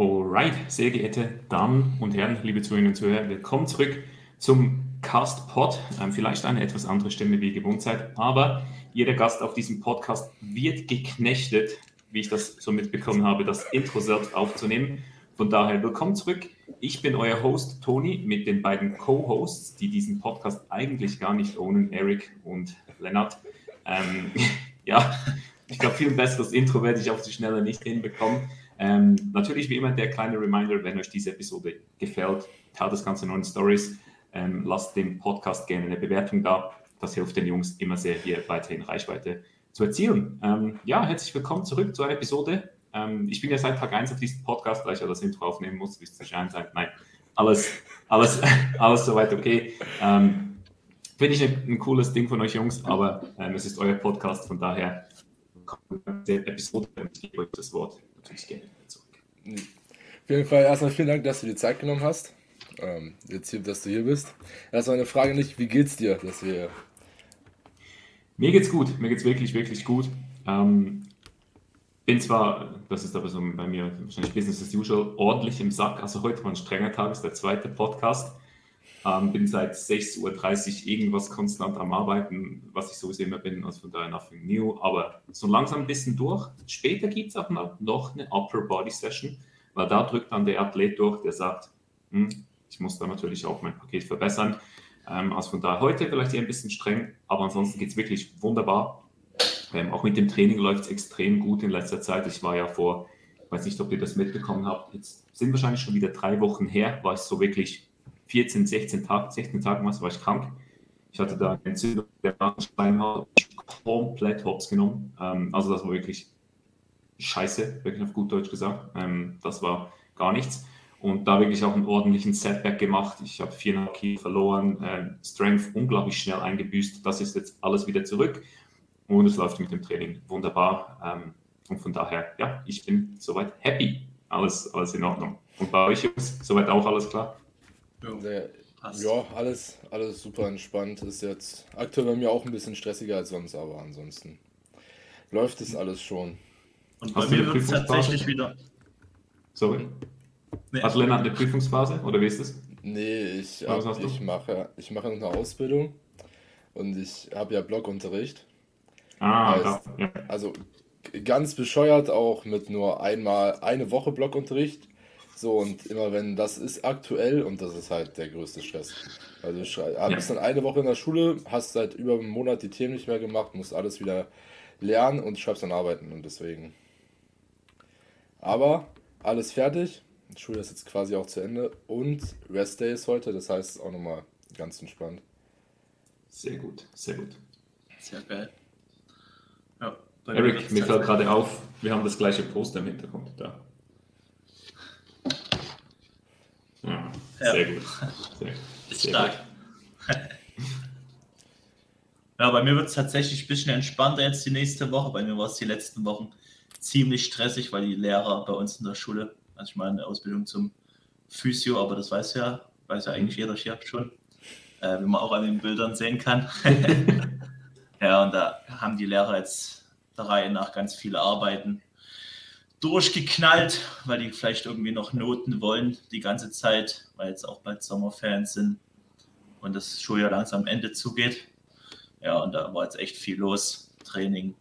Alright, sehr geehrte Damen und Herren, liebe Zuhörerinnen und Zuhörer, willkommen zurück zum Cast Pod. Ähm, vielleicht eine etwas andere Stimme, wie ihr gewohnt seid, aber jeder Gast auf diesem Podcast wird geknechtet, wie ich das so mitbekommen habe, das Intro selbst aufzunehmen. Von daher willkommen zurück. Ich bin euer Host Toni mit den beiden Co-Hosts, die diesen Podcast eigentlich gar nicht ownen, Eric und Lennart. Ähm, ja, ich glaube, viel besseres Intro werde ich auf die Schnelle nicht hinbekommen. Ähm, natürlich wie immer der kleine Reminder, wenn euch diese Episode gefällt, teilt das Ganze in euren Stories, ähm, lasst dem Podcast gerne eine Bewertung da. Das hilft den Jungs immer sehr, hier weiterhin Reichweite zu erzielen. Ähm, ja, herzlich willkommen zurück zur Episode. Ähm, ich bin ja seit Tag 1 auf diesem Podcast, weil ich ja das Intro aufnehmen muss, wie es zu scheinen sein. Nein, alles, alles, alles soweit okay. Ähm, Finde ich ein, ein, cooles Ding von euch Jungs, aber ähm, es ist euer Podcast, von daher kommt die Episode und ich gebe euch das Wort natürlich gerne zurück. Auf jeden Fall erstmal vielen Dank, dass du dir Zeit genommen hast. Ähm, jetzt hier, dass du hier bist. Erstmal eine Frage nicht, wie geht's dir, dass wir Mir geht's gut, mir geht's wirklich, wirklich gut. Ähm, bin zwar, das ist aber so bei mir wahrscheinlich Business as usual, ordentlich im Sack. Also heute war ein strenger Tag, ist der zweite Podcast. Ähm, bin seit 6.30 Uhr irgendwas konstant am Arbeiten, was ich sowieso immer bin, also von daher nothing new, aber so langsam ein bisschen durch. Später gibt es auch noch eine Upper Body Session, weil da drückt dann der Athlet durch, der sagt, hm, ich muss da natürlich auch mein Paket verbessern. Ähm, also von daher heute vielleicht eher ein bisschen streng, aber ansonsten geht es wirklich wunderbar. Ähm, auch mit dem Training läuft es extrem gut in letzter Zeit. Ich war ja vor, ich weiß nicht, ob ihr das mitbekommen habt, jetzt sind wahrscheinlich schon wieder drei Wochen her, war ich so wirklich 14, 16 Tage, 16 Tage war ich krank. Ich hatte da eine Entzündung der Schleimhaut, komplett hops genommen. Ähm, also das war wirklich scheiße, wirklich auf gut Deutsch gesagt. Ähm, das war gar nichts. Und da wirklich auch einen ordentlichen Setback gemacht. Ich habe 4,5 Kilo verloren, äh, Strength unglaublich schnell eingebüßt. Das ist jetzt alles wieder zurück. Und es läuft mit dem Training wunderbar. Ähm, und von daher, ja, ich bin soweit happy. Alles, alles in Ordnung. Und bei euch ist soweit auch alles klar? Ja, ja, alles, alles super entspannt. Ist jetzt aktuell bei mir auch ein bisschen stressiger als sonst, aber ansonsten läuft es alles schon. Und bei Hast mir wird es tatsächlich wieder. Sorry. Nee, Hast du Lennart eine Prüfungsphase oder wie ist es? Nee, ich, hab, ich, mache, ich mache noch eine Ausbildung und ich habe ja Blockunterricht. Ah, heißt, ja. Also ganz bescheuert auch mit nur einmal eine Woche Blockunterricht so, und immer wenn das ist aktuell, und das ist halt der größte Stress. Also du ja. bist dann eine Woche in der Schule, hast seit über einem Monat die Themen nicht mehr gemacht, musst alles wieder lernen und schreibst dann Arbeiten und deswegen. Aber alles fertig. Die Schule ist jetzt quasi auch zu Ende und Rest Day ist heute, das heißt auch nochmal ganz entspannt. Sehr gut, sehr gut. Sehr geil. Ja, Eric, mir fällt gerade auf, wir haben das gleiche Poster im Hintergrund da. Ja, sehr gut. Sehr, ist sehr stark. Gut. ja, bei mir wird es tatsächlich ein bisschen entspannter jetzt die nächste Woche. Bei mir war es die letzten Wochen ziemlich stressig, weil die Lehrer bei uns in der Schule, also ich meine eine Ausbildung zum Physio, aber das weiß ja, weiß ja eigentlich jeder hier schon, äh, wie man auch an den Bildern sehen kann. ja, und da haben die Lehrer jetzt der Reihe nach ganz viele Arbeiten durchgeknallt, weil die vielleicht irgendwie noch Noten wollen die ganze Zeit, weil jetzt auch bald Sommerferien sind und das Schuljahr langsam am Ende zugeht. Ja, und da war jetzt echt viel los. Training,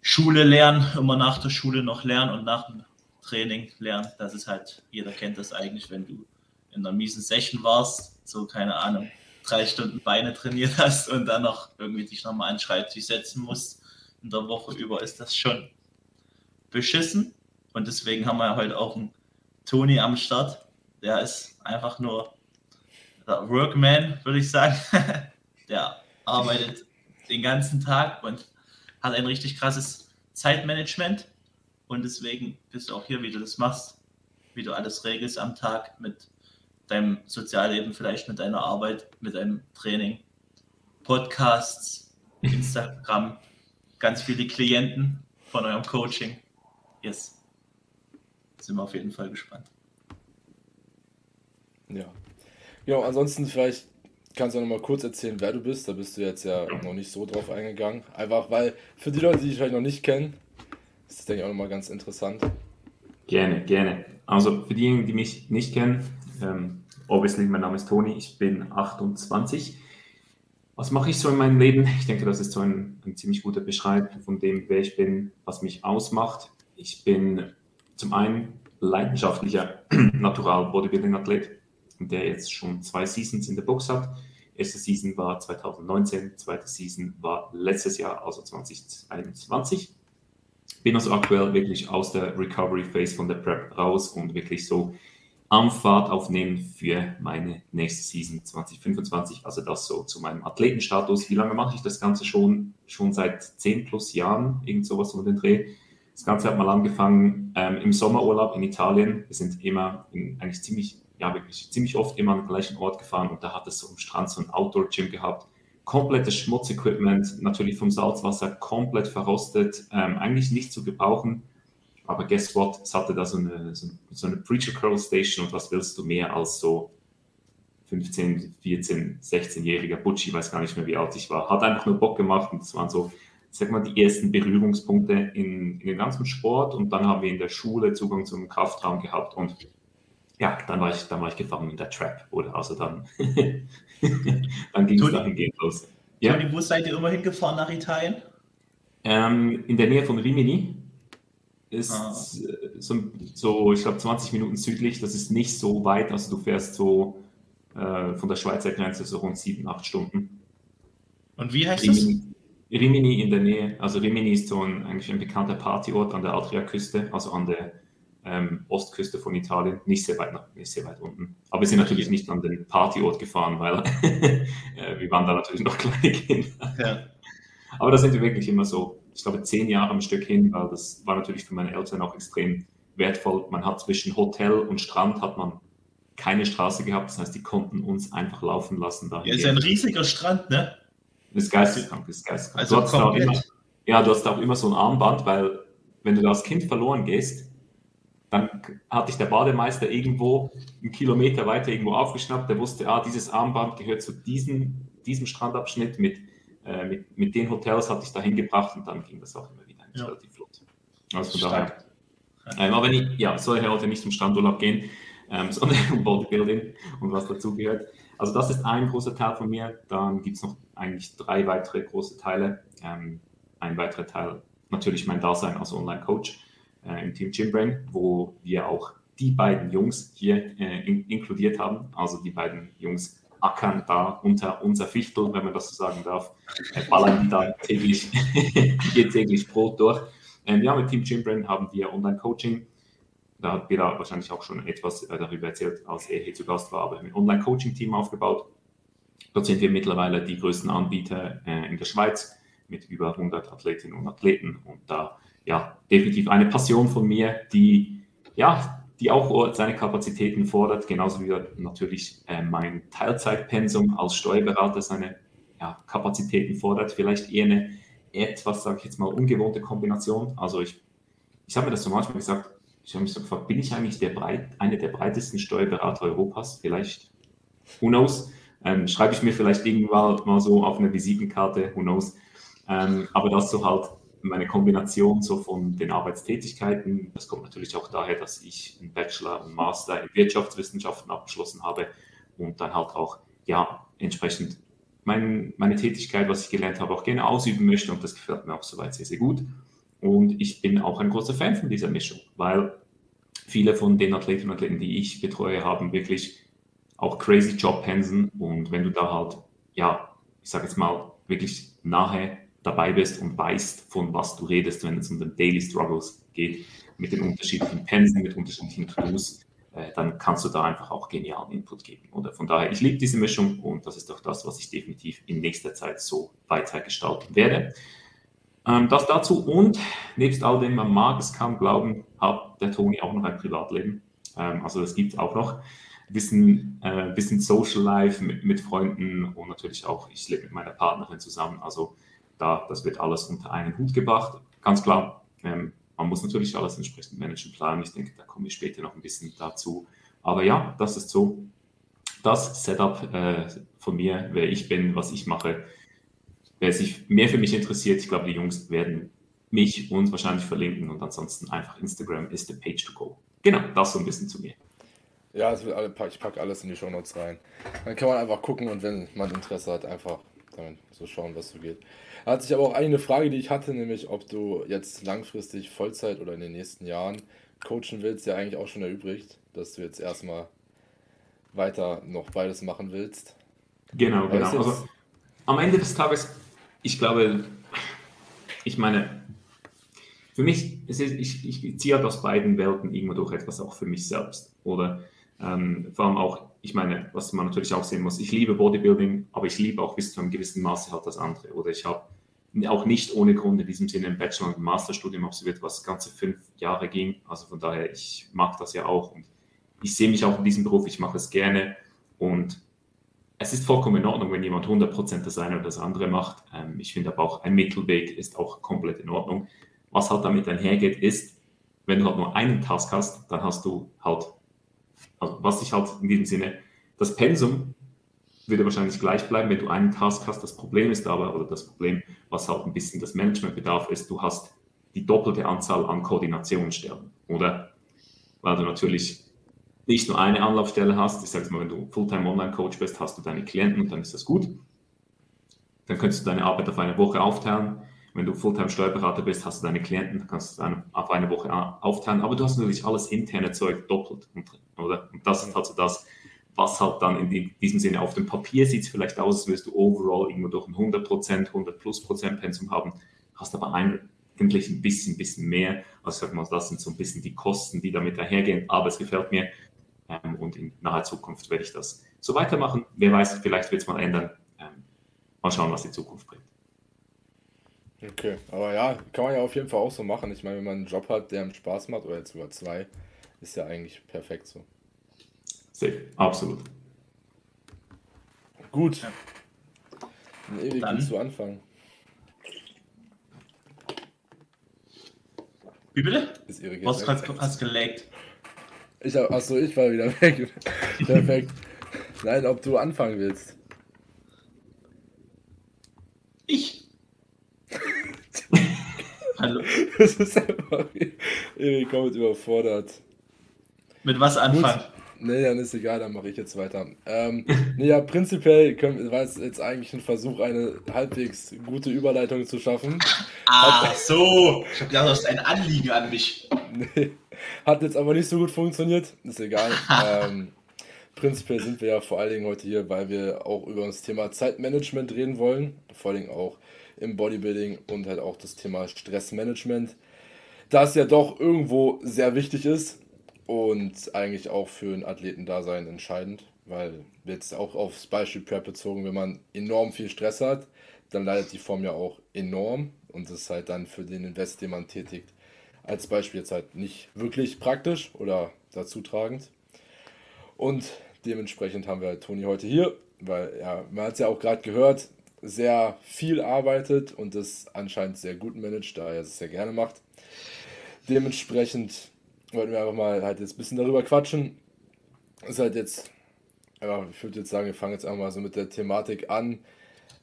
Schule lernen, immer nach der Schule noch lernen und nach dem Training lernen. Das ist halt, jeder kennt das eigentlich, wenn du in einer miesen Session warst, so keine Ahnung, drei Stunden Beine trainiert hast und dann noch irgendwie dich nochmal an den Schreibtisch setzen musst. In der Woche über ist das schon beschissen. Und deswegen haben wir heute auch einen Toni am Start. Der ist einfach nur der Workman, würde ich sagen. der arbeitet den ganzen Tag und hat ein richtig krasses Zeitmanagement. Und deswegen bist du auch hier, wie du das machst, wie du alles regelst am Tag mit deinem Sozialleben, vielleicht mit deiner Arbeit, mit deinem Training, Podcasts, Instagram, ganz viele Klienten von eurem Coaching. Yes. Sind wir auf jeden Fall gespannt. Ja. Ja, ansonsten vielleicht kannst du noch mal kurz erzählen, wer du bist. Da bist du jetzt ja noch nicht so drauf eingegangen. Einfach weil für die Leute, die dich vielleicht noch nicht kennen, ist das, denke ich, auch noch mal ganz interessant. Gerne, gerne. Also für diejenigen, die mich nicht kennen, ähm, obviously, mein Name ist Toni, ich bin 28. Was mache ich so in meinem Leben? Ich denke, das ist so ein, ein ziemlich guter Beschreib von dem, wer ich bin, was mich ausmacht. Ich bin zum einen leidenschaftlicher Natural Bodybuilding Athlet, der jetzt schon zwei Seasons in der Box hat. Erste Season war 2019, zweite Season war letztes Jahr, also 2021. Bin also aktuell wirklich aus der Recovery Phase von der Prep raus und wirklich so am Fahrt aufnehmen für meine nächste Season 2025. Also das so zu meinem Athletenstatus. Wie lange mache ich das Ganze schon? Schon seit 10 plus Jahren, irgend sowas um den Dreh. Das Ganze hat mal angefangen ähm, im Sommerurlaub in Italien. Wir sind immer in, eigentlich ziemlich ja wirklich ziemlich oft immer an den gleichen Ort gefahren und da hat es so am Strand so ein Outdoor-Gym gehabt. Komplettes Schmutzequipment, natürlich vom Salzwasser komplett verrostet, ähm, eigentlich nicht zu gebrauchen. Aber guess what? Es hatte da so eine, so, so eine Preacher Curl Station und was willst du mehr als so 15, 14, 16-jähriger Butch, ich weiß gar nicht mehr, wie alt ich war. Hat einfach nur Bock gemacht und das waren so, sag mal, die ersten Berührungspunkte in, in dem ganzen Sport und dann haben wir in der Schule Zugang zum Kraftraum gehabt und ja, dann war ich, dann war ich gefangen in der Trap, oder? Also dann, dann ging es dahingehend los. Ja. Toni, wo seid ihr immer hingefahren nach Italien? Ähm, in der Nähe von Rimini ist ah. so, so, ich glaube, 20 Minuten südlich. Das ist nicht so weit. Also du fährst so äh, von der Schweizer Grenze so rund 7, 8 Stunden. Und wie heißt Rimini, das? Rimini in der Nähe. Also Rimini ist so ein, eigentlich ein bekannter Partyort an der Adriaküste, also an der ähm, Ostküste von Italien, nicht sehr weit, nicht sehr weit unten. Aber wir sind natürlich nicht an den Partyort gefahren, weil äh, wir waren da natürlich noch kleine Kinder. Ja. Aber da sind wir wirklich immer so, ich glaube, zehn Jahre am Stück hin, weil das war natürlich für meine Eltern auch extrem wertvoll. Man hat zwischen Hotel und Strand hat man keine Straße gehabt, das heißt, die konnten uns einfach laufen lassen. Da ja, ist ein riesiger Strand, ne? Das ist geisteskrank, ist geisteskrank. Also du hast auch immer, ja, du hast auch immer so ein Armband, weil wenn du da als Kind verloren gehst, dann hatte ich der Bademeister irgendwo einen Kilometer weiter irgendwo aufgeschnappt. Der wusste, ah, dieses Armband gehört zu diesem, diesem Strandabschnitt mit, äh, mit, mit den Hotels hatte ich dahin gebracht und dann ging das auch immer wieder ja. relativ flott. Also von daher. Ähm, aber wenn ich, ja, soll ja heute nicht zum Strandurlaub gehen, ähm, sondern um Bodybuilding und was dazugehört. Also das ist ein großer Teil von mir. Dann gibt es noch eigentlich drei weitere große Teile. Ähm, ein weiterer Teil natürlich mein Dasein als Online-Coach äh, im Team Gymbrain, wo wir auch die beiden Jungs hier äh, in, inkludiert haben. Also die beiden Jungs ackern da unter unser Fichtel, wenn man das so sagen darf, äh, ballern die da täglich, ihr täglich Brot durch. Ähm, ja, mit Team Gymbrain haben wir Online-Coaching. Da hat Bela wahrscheinlich auch schon etwas äh, darüber erzählt, als er hier zu Gast war, aber wir haben ein Online-Coaching-Team aufgebaut. Dort sind wir mittlerweile die größten Anbieter äh, in der Schweiz mit über 100 Athletinnen und Athleten und da ja, definitiv eine Passion von mir, die, ja, die auch seine Kapazitäten fordert, genauso wie natürlich äh, mein Teilzeitpensum als Steuerberater seine ja, Kapazitäten fordert. Vielleicht eher eine etwas, sage ich jetzt mal, ungewohnte Kombination. Also ich, ich habe mir das so manchmal gesagt, ich habe mich so gefragt, bin ich eigentlich der breit, einer der breitesten Steuerberater Europas? Vielleicht, who knows? Ähm, schreibe ich mir vielleicht irgendwann mal so auf eine Visitenkarte, who knows? Ähm, aber das so halt meine Kombination so von den Arbeitstätigkeiten, das kommt natürlich auch daher, dass ich einen Bachelor und Master in Wirtschaftswissenschaften abgeschlossen habe und dann halt auch, ja, entsprechend mein, meine Tätigkeit, was ich gelernt habe, auch gerne ausüben möchte und das gefällt mir auch soweit sehr, sehr gut. Und ich bin auch ein großer Fan von dieser Mischung, weil viele von den Athleten und Athleten, die ich betreue, haben wirklich auch crazy Jobpensen und wenn du da halt, ja, ich sage jetzt mal, wirklich nahe dabei bist und weißt, von was du redest, wenn es um den Daily Struggles geht, mit den unterschiedlichen Pensen, mit unterschiedlichen To-Dos, äh, dann kannst du da einfach auch genialen Input geben. Oder von daher, ich liebe diese Mischung und das ist auch das, was ich definitiv in nächster Zeit so weiter gestalten werde. Ähm, das dazu und nebst all dem, man mag es kaum glauben, hat der Toni auch noch ein Privatleben. Ähm, also das gibt es auch noch. Ein bisschen, äh, bisschen Social Life mit, mit Freunden und natürlich auch, ich lebe mit meiner Partnerin zusammen. Also da, das wird alles unter einen Hut gebracht. Ganz klar, ähm, man muss natürlich alles entsprechend managen, planen. Ich denke, da komme ich später noch ein bisschen dazu. Aber ja, das ist so das Setup äh, von mir, wer ich bin, was ich mache. Wer sich mehr für mich interessiert, ich glaube, die Jungs werden mich und wahrscheinlich verlinken und ansonsten einfach Instagram ist the page to go. genau, das so ein bisschen zu mir. Ja, ich packe alles in die Show Notes rein. Dann kann man einfach gucken und wenn man Interesse hat, einfach damit so schauen, was so geht. Da hat sich aber auch eine Frage, die ich hatte, nämlich ob du jetzt langfristig Vollzeit oder in den nächsten Jahren coachen willst, ja eigentlich auch schon erübrigt, dass du jetzt erstmal weiter noch beides machen willst. Genau, genau. Also, am Ende des Tages, ich glaube, ich meine, für mich, ist, ich, ich ziehe halt aus beiden Welten irgendwo durch etwas auch für mich selbst. Oder ähm, vor allem auch, ich meine, was man natürlich auch sehen muss, ich liebe Bodybuilding, aber ich liebe auch bis zu einem gewissen Maße halt das andere. Oder ich habe auch nicht ohne Grund in diesem Sinne ein Bachelor- und Masterstudium absolviert, was ganze fünf Jahre ging. Also von daher, ich mag das ja auch und ich sehe mich auch in diesem Beruf, ich mache es gerne und es ist vollkommen in Ordnung, wenn jemand 100% das eine oder das andere macht. Ähm, ich finde aber auch ein Mittelweg ist auch komplett in Ordnung. Was halt damit einhergeht, ist, wenn du halt nur einen Task hast, dann hast du halt also was ich halt in diesem Sinne, das Pensum würde wahrscheinlich gleich bleiben, wenn du einen Task hast. Das Problem ist aber, oder das Problem, was halt ein bisschen das Management bedarf, ist, du hast die doppelte Anzahl an Koordinationsstellen, oder? Weil du natürlich nicht nur eine Anlaufstelle hast. Ich sage mal, wenn du Fulltime Online-Coach bist, hast du deine Klienten und dann ist das gut. Dann könntest du deine Arbeit auf eine Woche aufteilen. Wenn du Fulltime-Steuerberater bist, hast du deine Klienten, kannst du es auf eine Woche aufteilen. Aber du hast natürlich alles interne Zeug doppelt. Oder? Und das ist halt so das, was halt dann in diesem Sinne auf dem Papier sieht es vielleicht aus, als würdest du overall irgendwo durch ein 100%, 100 plus Prozent Pensum haben, hast aber eigentlich ein bisschen, bisschen mehr. Also sag mal, das sind so ein bisschen die Kosten, die damit dahergehen. Aber es gefällt mir ähm, und in naher Zukunft werde ich das so weitermachen. Wer weiß, vielleicht wird es mal ändern. Ähm, mal schauen, was die Zukunft bringt. Okay, aber ja, kann man ja auf jeden Fall auch so machen. Ich meine, wenn man einen Job hat, der einem Spaß macht, oder jetzt sogar zwei, ist ja eigentlich perfekt so. Safe, absolut. Gut. Ja. Nee, wie willst du anfangen? Wie bitte? Ist ihre Was hast du gelegt? Ich hab, achso, ich war wieder weg. Perfekt. Nein, ob du anfangen willst. Ich. Hallo. Das ist einfach irgendwie komplett überfordert. Mit was anfangen? Gut. Nee, dann ist egal, dann mache ich jetzt weiter. Ähm, nee, ja, prinzipiell können, war es jetzt eigentlich ein Versuch, eine halbwegs gute Überleitung zu schaffen. Ah, hat, so. Ich habe gedacht, du hast ein Anliegen an mich. Nee, hat jetzt aber nicht so gut funktioniert. Ist egal. ähm, prinzipiell sind wir ja vor allen Dingen heute hier, weil wir auch über das Thema Zeitmanagement reden wollen. Vor allen Dingen auch im Bodybuilding und halt auch das Thema Stressmanagement. Da es ja doch irgendwo sehr wichtig ist und eigentlich auch für ein Athletendasein entscheidend, weil jetzt auch aufs Beispiel Prep bezogen, wenn man enorm viel Stress hat, dann leidet die Form ja auch enorm und das ist halt dann für den Invest, den man tätigt, als Beispiel jetzt halt nicht wirklich praktisch oder dazu tragend. Und dementsprechend haben wir halt Toni heute hier, weil ja, man hat es ja auch gerade gehört, sehr viel arbeitet und das anscheinend sehr gut managt, da er es sehr gerne macht. Dementsprechend wollten wir einfach mal halt jetzt ein bisschen darüber quatschen. Ist halt jetzt, ich würde jetzt sagen, wir fangen jetzt einfach mal so mit der Thematik an.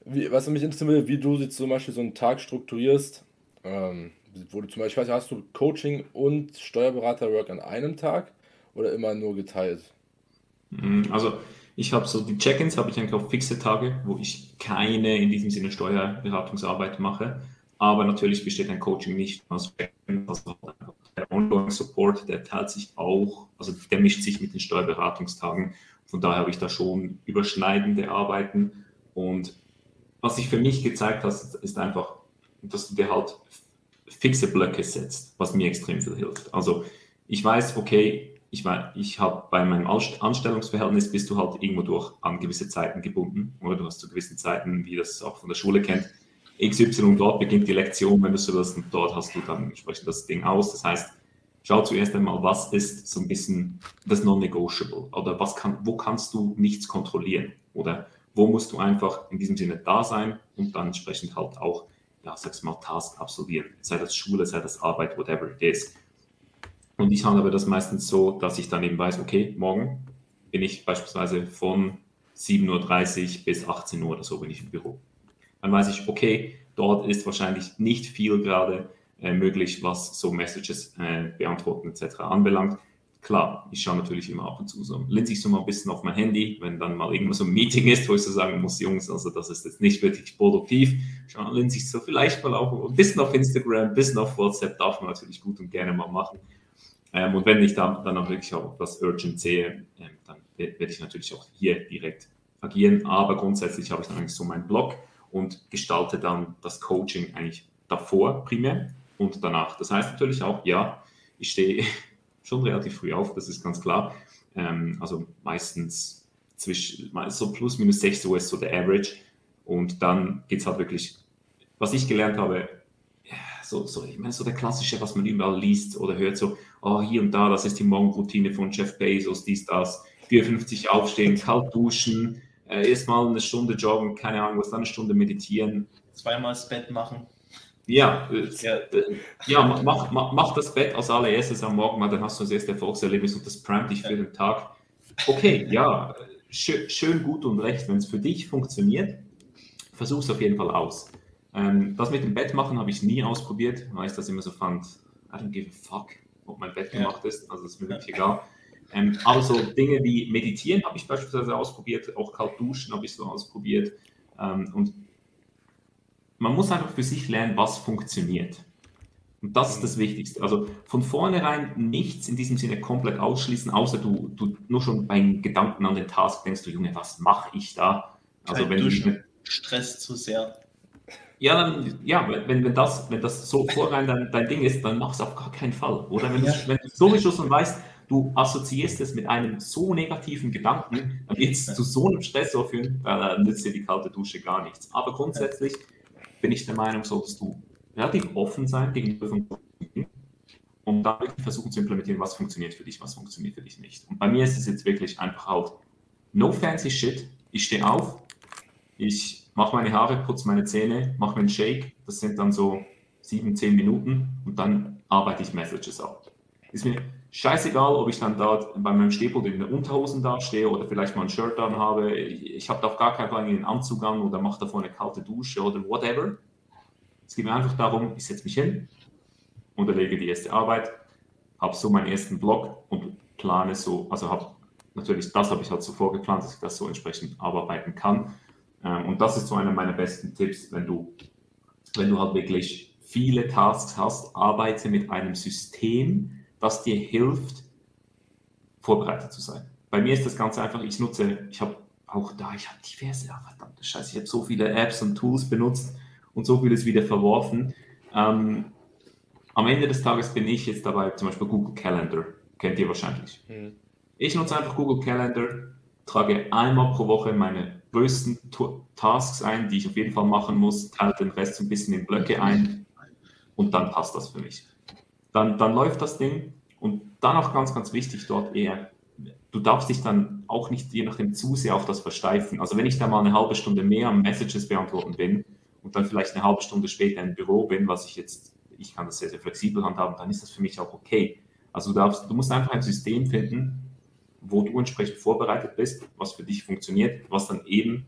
Wie, was mich interessiert, wie du jetzt zum Beispiel so einen Tag strukturierst. Ähm, du zum Beispiel, hast du Coaching und Steuerberaterwork an einem Tag oder immer nur geteilt? Mm, also ich habe so die Check-ins habe ich eigentlich auf fixe Tage, wo ich keine in diesem Sinne Steuerberatungsarbeit mache. Aber natürlich besteht ein Coaching nicht aus also der Ongoing Support, der teilt sich auch, also der mischt sich mit den Steuerberatungstagen. Von daher habe ich da schon überschneidende Arbeiten. Und was sich für mich gezeigt hat, ist einfach, dass du dir halt fixe Blöcke setzt, was mir extrem viel hilft. Also ich weiß, okay, ich, ich habe bei meinem Anstellungsverhältnis bist du halt irgendwo durch an gewisse Zeiten gebunden. Oder du hast zu gewissen Zeiten, wie das auch von der Schule kennt, XY dort beginnt die Lektion, wenn du so willst, und dort hast du dann entsprechend das Ding aus. Das heißt, schau zuerst einmal, was ist so ein bisschen das Non-Negotiable oder was kann, wo kannst du nichts kontrollieren oder wo musst du einfach in diesem Sinne da sein und dann entsprechend halt auch, ja, sag's mal, Task absolvieren. Sei das Schule, sei das Arbeit, whatever it is. Und ich handle das meistens so, dass ich dann eben weiß, okay, morgen bin ich beispielsweise von 7.30 Uhr bis 18 Uhr oder so bin ich im Büro dann weiß ich, okay, dort ist wahrscheinlich nicht viel gerade äh, möglich, was so Messages äh, beantworten etc. anbelangt. Klar, ich schaue natürlich immer ab und zu so, linse ich so mal ein bisschen auf mein Handy, wenn dann mal irgendwo so ein Meeting ist, wo ich so sagen muss, Jungs, also das ist jetzt nicht wirklich produktiv, schaue, linse ich so vielleicht mal auch ein bisschen auf Instagram, ein bisschen auf WhatsApp, darf man natürlich gut und gerne mal machen. Ähm, und wenn ich dann, dann auch wirklich auch was urgent sehe, ähm, dann werde ich natürlich auch hier direkt agieren. Aber grundsätzlich habe ich dann eigentlich so meinen Blog und gestalte dann das Coaching eigentlich davor primär und danach. Das heißt natürlich auch, ja, ich stehe schon relativ früh auf, das ist ganz klar. Ähm, also meistens zwischen so plus minus 6 Uhr ist so der Average. Und dann geht es halt wirklich, was ich gelernt habe, so, so, ich meine, so der klassische, was man überall liest oder hört, so, oh, hier und da, das ist die Morgenroutine von Jeff Bezos, dies, das, 4,50 aufstehen, kalt duschen, äh, erstmal eine Stunde joggen, keine Ahnung was, dann eine Stunde meditieren. Zweimal das Bett machen. Ja, ja, ja mach, mach, mach, das Bett als allererstes am Morgen mal, dann hast du das erste Erfolgserlebnis und das primet dich für den Tag. Okay, ja, schön, schön gut und recht. Wenn es für dich funktioniert, versuch es auf jeden Fall aus. Ähm, das mit dem Bett machen habe ich nie ausprobiert, weil ich das immer so fand, I don't give a fuck, ob mein Bett gemacht ist, also ist mir wirklich egal. Ähm, aber so Dinge wie Meditieren habe ich beispielsweise ausprobiert, auch kalt duschen habe ich so ausprobiert. Ähm, und man muss einfach für sich lernen, was funktioniert. Und das ist das Wichtigste. Also von vornherein nichts in diesem Sinne komplett ausschließen, außer du, du nur schon beim Gedanken an den Task denkst du, Junge, was mache ich da? Also Kein wenn Duschen, du Stress zu sehr. Ja, dann, ja wenn, wenn, das, wenn das so vorrein dein, dein Ding ist, dann mach es auf gar keinen Fall. Oder wenn, ja. du, wenn du sowieso schon weißt, du assoziierst es mit einem so negativen Gedanken, dann wird es zu so einem Stressor führen, dann nützt dir die kalte Dusche gar nichts. Aber grundsätzlich bin ich der Meinung, solltest du relativ offen sein gegenüber von und dann wirklich versuchen zu implementieren, was funktioniert für dich, was funktioniert für dich nicht. Und bei mir ist es jetzt wirklich einfach auch no fancy shit. Ich stehe auf, ich mache meine Haare, putze meine Zähne, mache einen Shake. Das sind dann so sieben, zehn Minuten und dann arbeite ich Messages ab. Ist mir scheißegal, ob ich dann da bei meinem Stehpult in den Unterhosen da stehe oder vielleicht mal ein Shirt an habe. Ich, ich habe da auf gar keinen Fall einen Anzug an oder mache davor eine kalte Dusche oder whatever. Es geht mir einfach darum, ich setze mich hin, unterlege die erste Arbeit, habe so meinen ersten Block und plane so, also habe natürlich, das habe ich halt so vorgeplant, dass ich das so entsprechend arbeiten kann. Ähm, und das ist so einer meiner besten Tipps, wenn du, wenn du halt wirklich viele Tasks hast, arbeite mit einem System, das dir hilft, vorbereitet zu sein. Bei mir ist das ganz einfach, ich nutze, ich habe auch da, ich habe diverse, ach, verdammte Scheiße, ich habe so viele Apps und Tools benutzt und so vieles wieder verworfen. Ähm, am Ende des Tages bin ich jetzt dabei, zum Beispiel Google Calendar, kennt ihr wahrscheinlich. Mhm. Ich nutze einfach Google Calendar, trage einmal pro Woche meine größten Tasks ein, die ich auf jeden Fall machen muss, teile den Rest so ein bisschen in Blöcke ein und dann passt das für mich dann, dann läuft das Ding. Und dann auch ganz, ganz wichtig dort eher, du darfst dich dann auch nicht je nachdem zu sehr auf das versteifen. Also wenn ich da mal eine halbe Stunde mehr am Messages beantworten bin und dann vielleicht eine halbe Stunde später im Büro bin, was ich jetzt, ich kann das sehr, sehr flexibel handhaben, dann ist das für mich auch okay. Also du, darfst, du musst einfach ein System finden, wo du entsprechend vorbereitet bist, was für dich funktioniert, was dann eben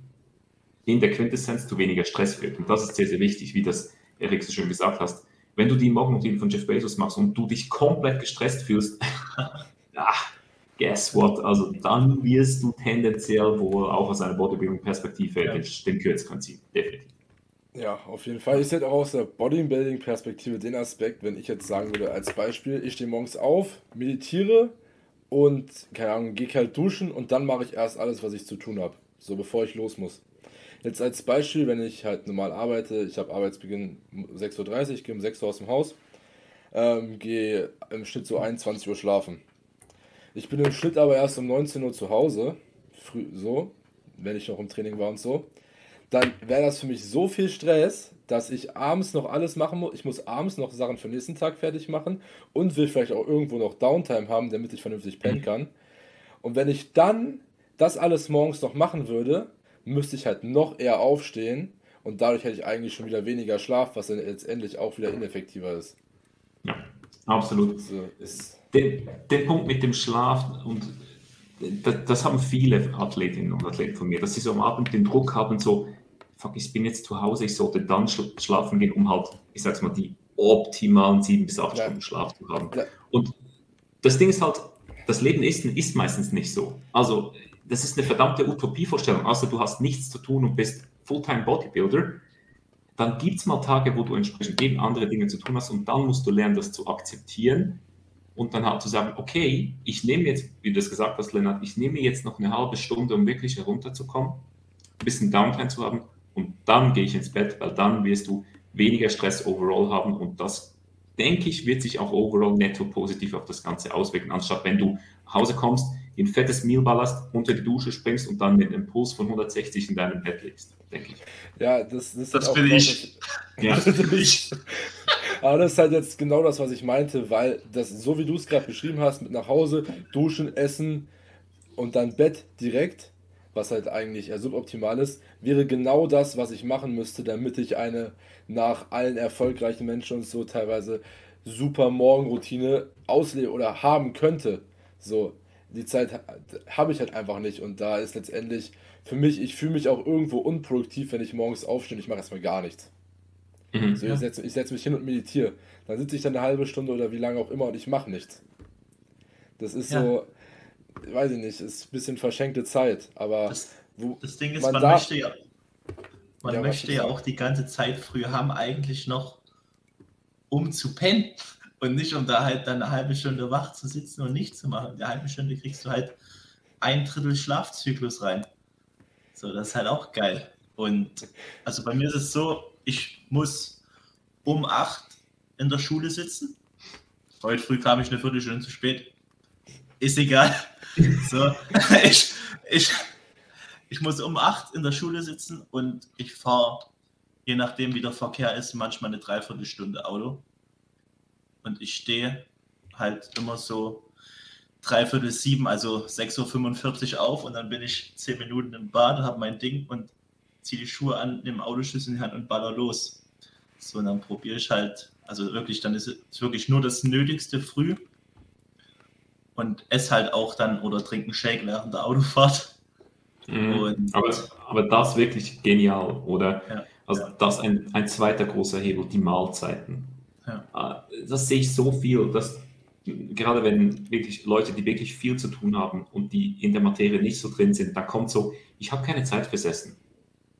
in der Quintessenz zu weniger Stress führt. Und das ist sehr, sehr wichtig, wie das Erik so schön gesagt hast. Wenn du die Morgenroutine von Jeff Bezos machst und du dich komplett gestresst fühlst, ja, guess what? Also dann wirst du tendenziell wohl auch aus einer Bodybuilding-Perspektive ja. den, den Kürzeren ziehen. Definitiv. Ja, auf jeden Fall. Ich sehe auch aus der Bodybuilding-Perspektive den Aspekt, wenn ich jetzt sagen würde, als Beispiel, ich stehe morgens auf, meditiere und, keine Ahnung, gehe kalt duschen und dann mache ich erst alles, was ich zu tun habe. So bevor ich los muss. Jetzt als Beispiel, wenn ich halt normal arbeite, ich habe Arbeitsbeginn 6.30 Uhr, ich gehe um 6 Uhr aus dem Haus, ähm, gehe im Schnitt so 21 Uhr schlafen. Ich bin im Schnitt aber erst um 19 Uhr zu Hause, früh, so, wenn ich noch im Training war und so. Dann wäre das für mich so viel Stress, dass ich abends noch alles machen muss. Ich muss abends noch Sachen für den nächsten Tag fertig machen und will vielleicht auch irgendwo noch Downtime haben, damit ich vernünftig pennen mhm. kann. Und wenn ich dann das alles morgens noch machen würde, müsste ich halt noch eher aufstehen und dadurch hätte ich eigentlich schon wieder weniger Schlaf, was dann letztendlich auch wieder ineffektiver ist. Ja, absolut. Also den, den Punkt mit dem Schlaf und das, das, haben viele Athletinnen und Athleten von mir, dass sie so am Abend den Druck haben, so, fuck, ich bin jetzt zu Hause, ich sollte dann schlafen gehen, um halt, ich sag's mal, die optimalen sieben bis acht ja. Stunden Schlaf zu haben. Ja. Und das Ding ist halt, das Leben ist, ist meistens nicht so. Also, das ist eine verdammte Utopievorstellung. Außer du hast nichts zu tun und bist Fulltime Bodybuilder, dann gibt es mal Tage, wo du entsprechend eben andere Dinge zu tun hast und dann musst du lernen, das zu akzeptieren und dann halt zu sagen, okay, ich nehme jetzt, wie du das gesagt hast, Lennart, ich nehme jetzt noch eine halbe Stunde, um wirklich herunterzukommen, ein bisschen Downtime zu haben und dann gehe ich ins Bett, weil dann wirst du weniger Stress overall haben und das, denke ich, wird sich auch overall netto positiv auf das Ganze auswirken, anstatt wenn du nach Hause kommst, ein fettes Meal ballerst, unter die Dusche springst und dann mit einem Puls von 160 in deinem Bett liegst, denke ich. Ja, das, das, das bin ich. Ja. das bin ich. Aber das ist halt jetzt genau das, was ich meinte, weil das, so wie du es gerade beschrieben hast, mit nach Hause, duschen, essen und dann Bett direkt, was halt eigentlich eher suboptimal ist, wäre genau das, was ich machen müsste, damit ich eine nach allen erfolgreichen Menschen und so teilweise super Morgenroutine ausleben oder haben könnte. So, die Zeit habe ich halt einfach nicht und da ist letztendlich für mich, ich fühle mich auch irgendwo unproduktiv, wenn ich morgens aufstehe und ich mache erstmal gar nichts. Mhm, so, ich setze setz mich hin und meditiere. Dann sitze ich dann eine halbe Stunde oder wie lange auch immer und ich mache nichts. Das ist ja. so, weiß ich nicht, ist ein bisschen verschenkte Zeit. Aber das, wo, das Ding ist, man, man darf, möchte ja, man ja, möchte ja auch die ganze Zeit früh haben, eigentlich noch, um zu pennen. Und nicht, um da halt dann eine halbe Stunde wach zu sitzen und nichts zu machen. In der halben Stunde kriegst du halt ein Drittel Schlafzyklus rein. So, das ist halt auch geil. Und also bei mir ist es so, ich muss um 8 in der Schule sitzen. Heute früh kam ich eine Viertelstunde zu spät. Ist egal. So, ich, ich, ich muss um 8 in der Schule sitzen und ich fahre, je nachdem wie der Verkehr ist, manchmal eine Dreiviertelstunde Auto. Und ich stehe halt immer so dreiviertel sieben, also 6.45 Uhr auf und dann bin ich zehn Minuten im Bad, habe mein Ding und ziehe die Schuhe an, nehme Autoschlüssel in die Hand und baller los. So, und dann probiere ich halt, also wirklich, dann ist es wirklich nur das Nötigste früh und esse halt auch dann oder trinke einen Shake während der Autofahrt. Mhm. aber, aber das wirklich genial, oder? Ja, also ja. das ein, ein zweiter großer Hebel, die Mahlzeiten. Ja. Ah, das sehe ich so viel, dass gerade wenn wirklich Leute, die wirklich viel zu tun haben und die in der Materie nicht so drin sind, da kommt so, ich habe keine Zeit fürs Essen.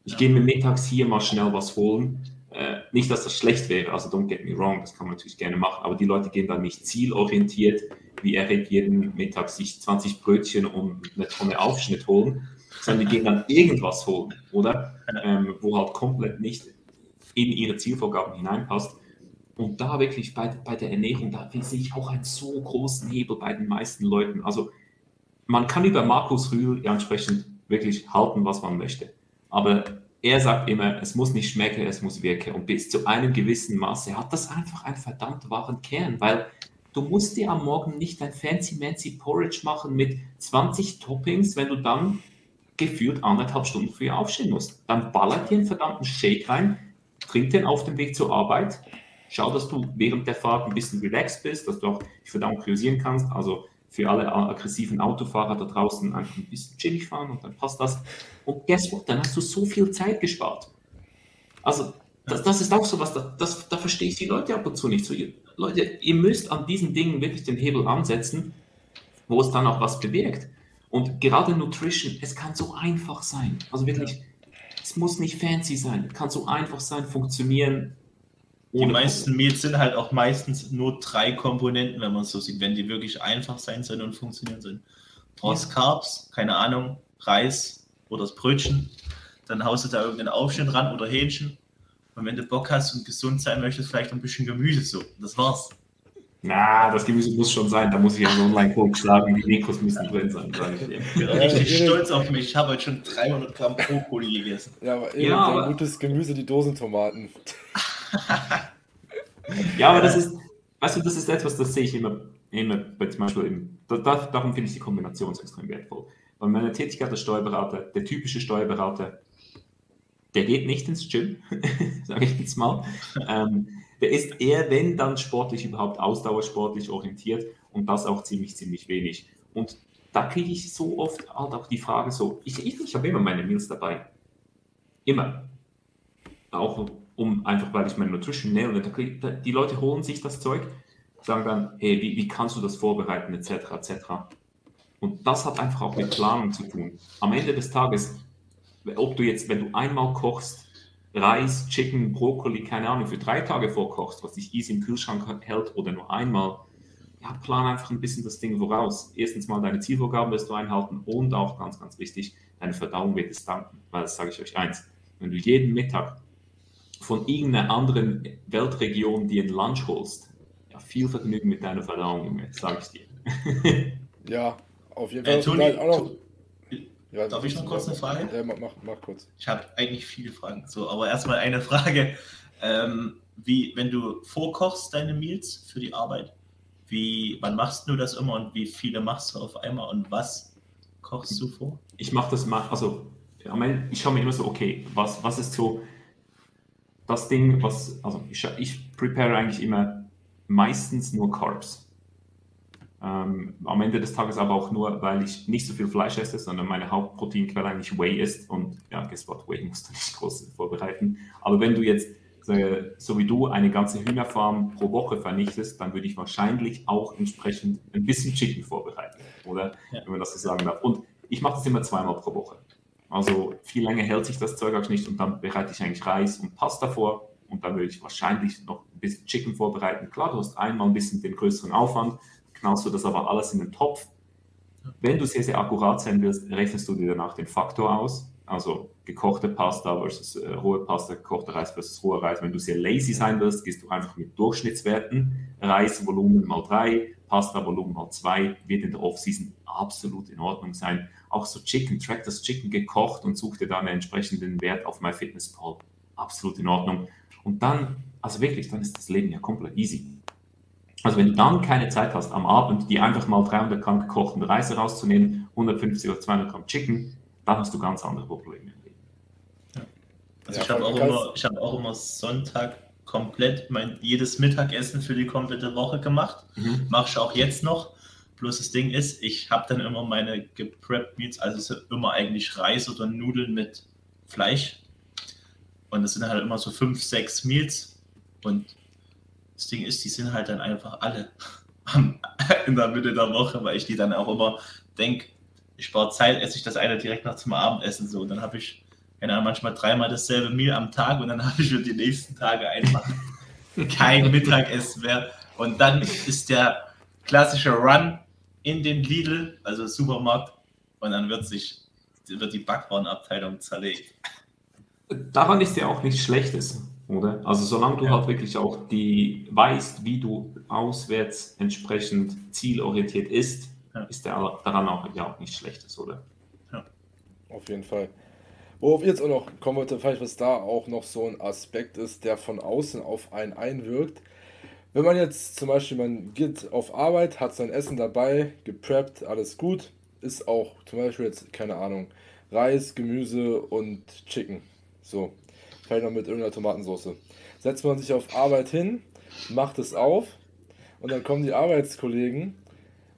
Ich ja. gehe mir mittags hier mal schnell was holen. Äh, nicht, dass das schlecht wäre, also don't get me wrong, das kann man natürlich gerne machen, aber die Leute gehen dann nicht zielorientiert, wie er jeden Mittag sich 20 Brötchen und eine Tonne Aufschnitt holen, sondern die gehen dann irgendwas holen, oder? Ähm, wo halt komplett nicht in ihre Zielvorgaben hineinpasst. Und da wirklich bei, bei der Ernährung, da sehe ich auch einen so großen Hebel bei den meisten Leuten. Also man kann über Markus Rühl entsprechend wirklich halten, was man möchte. Aber er sagt immer, es muss nicht schmecken, es muss wirken. Und bis zu einem gewissen Maße hat das einfach einen verdammt wahren Kern, weil du musst dir am Morgen nicht ein fancy-mancy Porridge machen mit 20 Toppings, wenn du dann gefühlt anderthalb Stunden früher aufstehen musst. Dann ballert dir einen verdammten Shake rein, trink den auf dem Weg zur Arbeit, schau, dass du während der Fahrt ein bisschen relaxed bist, dass du auch dich verdammt priorisieren kannst. Also für alle aggressiven Autofahrer da draußen einfach ein bisschen chillig fahren und dann passt das. Und guess what? Dann hast du so viel Zeit gespart. Also, das, das ist auch so was, das, das, da verstehe ich die Leute ab und zu nicht so. Ihr, Leute, ihr müsst an diesen Dingen wirklich den Hebel ansetzen, wo es dann auch was bewirkt. Und gerade Nutrition, es kann so einfach sein. Also wirklich, es muss nicht fancy sein, es kann so einfach sein, funktionieren, die meisten Meals sind halt auch meistens nur drei Komponenten, wenn man es so sieht, wenn die wirklich einfach sein sollen und funktionieren sollen. Du brauchst ja. Carbs, keine Ahnung, Reis oder das Brötchen, dann haust du da irgendeinen Aufschnitt ran oder Hähnchen. Und wenn du Bock hast und gesund sein möchtest, vielleicht ein bisschen Gemüse so. Das war's. Na, das Gemüse muss schon sein. Da muss ich ja so online schlagen. Die Mikros müssen drin sein, sage ich dir. Ich bin richtig stolz auf mich. Ich habe heute schon 300 Gramm Brokkoli gegessen. Ja, aber eben ja, aber... gutes Gemüse, die Dosentomaten. ja, aber das ist, weißt du, das ist etwas, das sehe ich immer, immer zum Beispiel, im, da, darum finde ich die Kombination so extrem wertvoll. Weil meine Tätigkeit als Steuerberater, der typische Steuerberater, der geht nicht ins Gym, sage ich jetzt mal. Ähm, der ist eher, wenn dann sportlich überhaupt ausdauersportlich orientiert und das auch ziemlich, ziemlich wenig. Und da kriege ich so oft halt auch die Frage so, ich, ich, ich habe immer meine Meals dabei. Immer. Auch um einfach, weil ich meine Nutrition nähe. die Leute holen sich das Zeug, sagen dann, hey, wie, wie kannst du das vorbereiten, etc., etc. Und das hat einfach auch mit Planung zu tun. Am Ende des Tages, ob du jetzt, wenn du einmal kochst, Reis, Chicken, Brokkoli, keine Ahnung, für drei Tage vorkochst, was dich easy im Kühlschrank hält oder nur einmal, ja, plan einfach ein bisschen das Ding voraus. Erstens mal deine Zielvorgaben wirst du einhalten und auch ganz, ganz wichtig, deine Verdauung wird es danken. Weil das sage ich euch eins, wenn du jeden Mittag von irgendeiner anderen Weltregion dir ein Lunch holst, ja, viel Vergnügen mit deiner Verdauung, Junge, sage ich dir. ja, auf jeden Fall. Äh, Toni, auch noch, ja, Darf ich noch kurz eine Frage? Ja, mach, mach, mach kurz. Ich habe eigentlich viele Fragen. So, aber erstmal eine Frage. Ähm, wie, wenn du vorkochst deine Meals für die Arbeit, wie, wann machst du das immer und wie viele machst du auf einmal und was kochst du vor? Ich mache das mal, also ich schaue mir immer so, okay, was, was ist so das Ding, was, also ich, ich prepare eigentlich immer meistens nur Carbs. Ähm, am Ende des Tages aber auch nur, weil ich nicht so viel Fleisch esse, sondern meine Hauptproteinquelle eigentlich Whey ist. Und ja, guess what, Whey musst du nicht groß vorbereiten. Aber wenn du jetzt, so wie du, eine ganze Hühnerfarm pro Woche vernichtest, dann würde ich wahrscheinlich auch entsprechend ein bisschen Chicken vorbereiten, oder? Ja. Wenn man das so sagen darf. Und ich mache das immer zweimal pro Woche. Also viel länger hält sich das Zeug auch nicht und dann bereite ich eigentlich Reis und Pasta vor und dann würde ich wahrscheinlich noch ein bisschen Chicken vorbereiten. Klar, du hast einmal ein bisschen den größeren Aufwand, knallst du das aber alles in den Topf. Wenn du sehr, sehr akkurat sein willst, rechnest du dir danach den Faktor aus. Also gekochte Pasta versus äh, rohe Pasta, gekochter Reis versus roher Reis. Wenn du sehr lazy sein willst, gehst du einfach mit Durchschnittswerten. Reisvolumen mal 3, Pasta-Volumen mal 2, wird in der Off-Season absolut in Ordnung sein. Auch so Chicken, track das Chicken gekocht und such dir dann einen entsprechenden Wert auf MyFitnessPal. Absolut in Ordnung. Und dann, also wirklich, dann ist das Leben ja komplett easy. Also wenn du dann keine Zeit hast am Abend, die einfach mal 300 Gramm gekochten Reis rauszunehmen, 150 oder 200 Gramm Chicken, dann hast du ganz andere Probleme im Leben. Ja. Also ja, ich habe auch, immer, hab auch immer Sonntag komplett mein jedes Mittagessen für die komplette Woche gemacht. Mhm. Mache ich auch jetzt noch. Bloß das Ding ist, ich habe dann immer meine gepreppt Meats, also immer eigentlich Reis oder Nudeln mit Fleisch. Und das sind halt immer so fünf, sechs Meals. Und das Ding ist, die sind halt dann einfach alle in der Mitte der Woche, weil ich die dann auch immer denke, ich spare Zeit, esse ich das eine direkt nach zum Abendessen so. Und dann habe ich keine manchmal dreimal dasselbe Meal am Tag und dann habe ich für die nächsten Tage einfach kein Mittagessen mehr. Und dann ist der klassische Run in den Lidl, also Supermarkt, und dann wird sich wird die Backwarenabteilung zerlegt. Daran ist ja auch nichts Schlechtes oder? Also solange du ja. halt wirklich auch die weißt, wie du auswärts entsprechend zielorientiert ist, ja. ist der daran auch ja auch nichts Schlechtes, oder? Ja. Auf jeden Fall. Worauf jetzt auch noch kommen wollte, vielleicht was da auch noch so ein Aspekt ist, der von außen auf einen einwirkt. Wenn man jetzt zum Beispiel, man geht auf Arbeit, hat sein Essen dabei, gepreppt, alles gut, ist auch zum Beispiel jetzt, keine Ahnung, Reis, Gemüse und Chicken. So vielleicht noch mit irgendeiner Tomatensauce. Setzt man sich auf Arbeit hin, macht es auf und dann kommen die Arbeitskollegen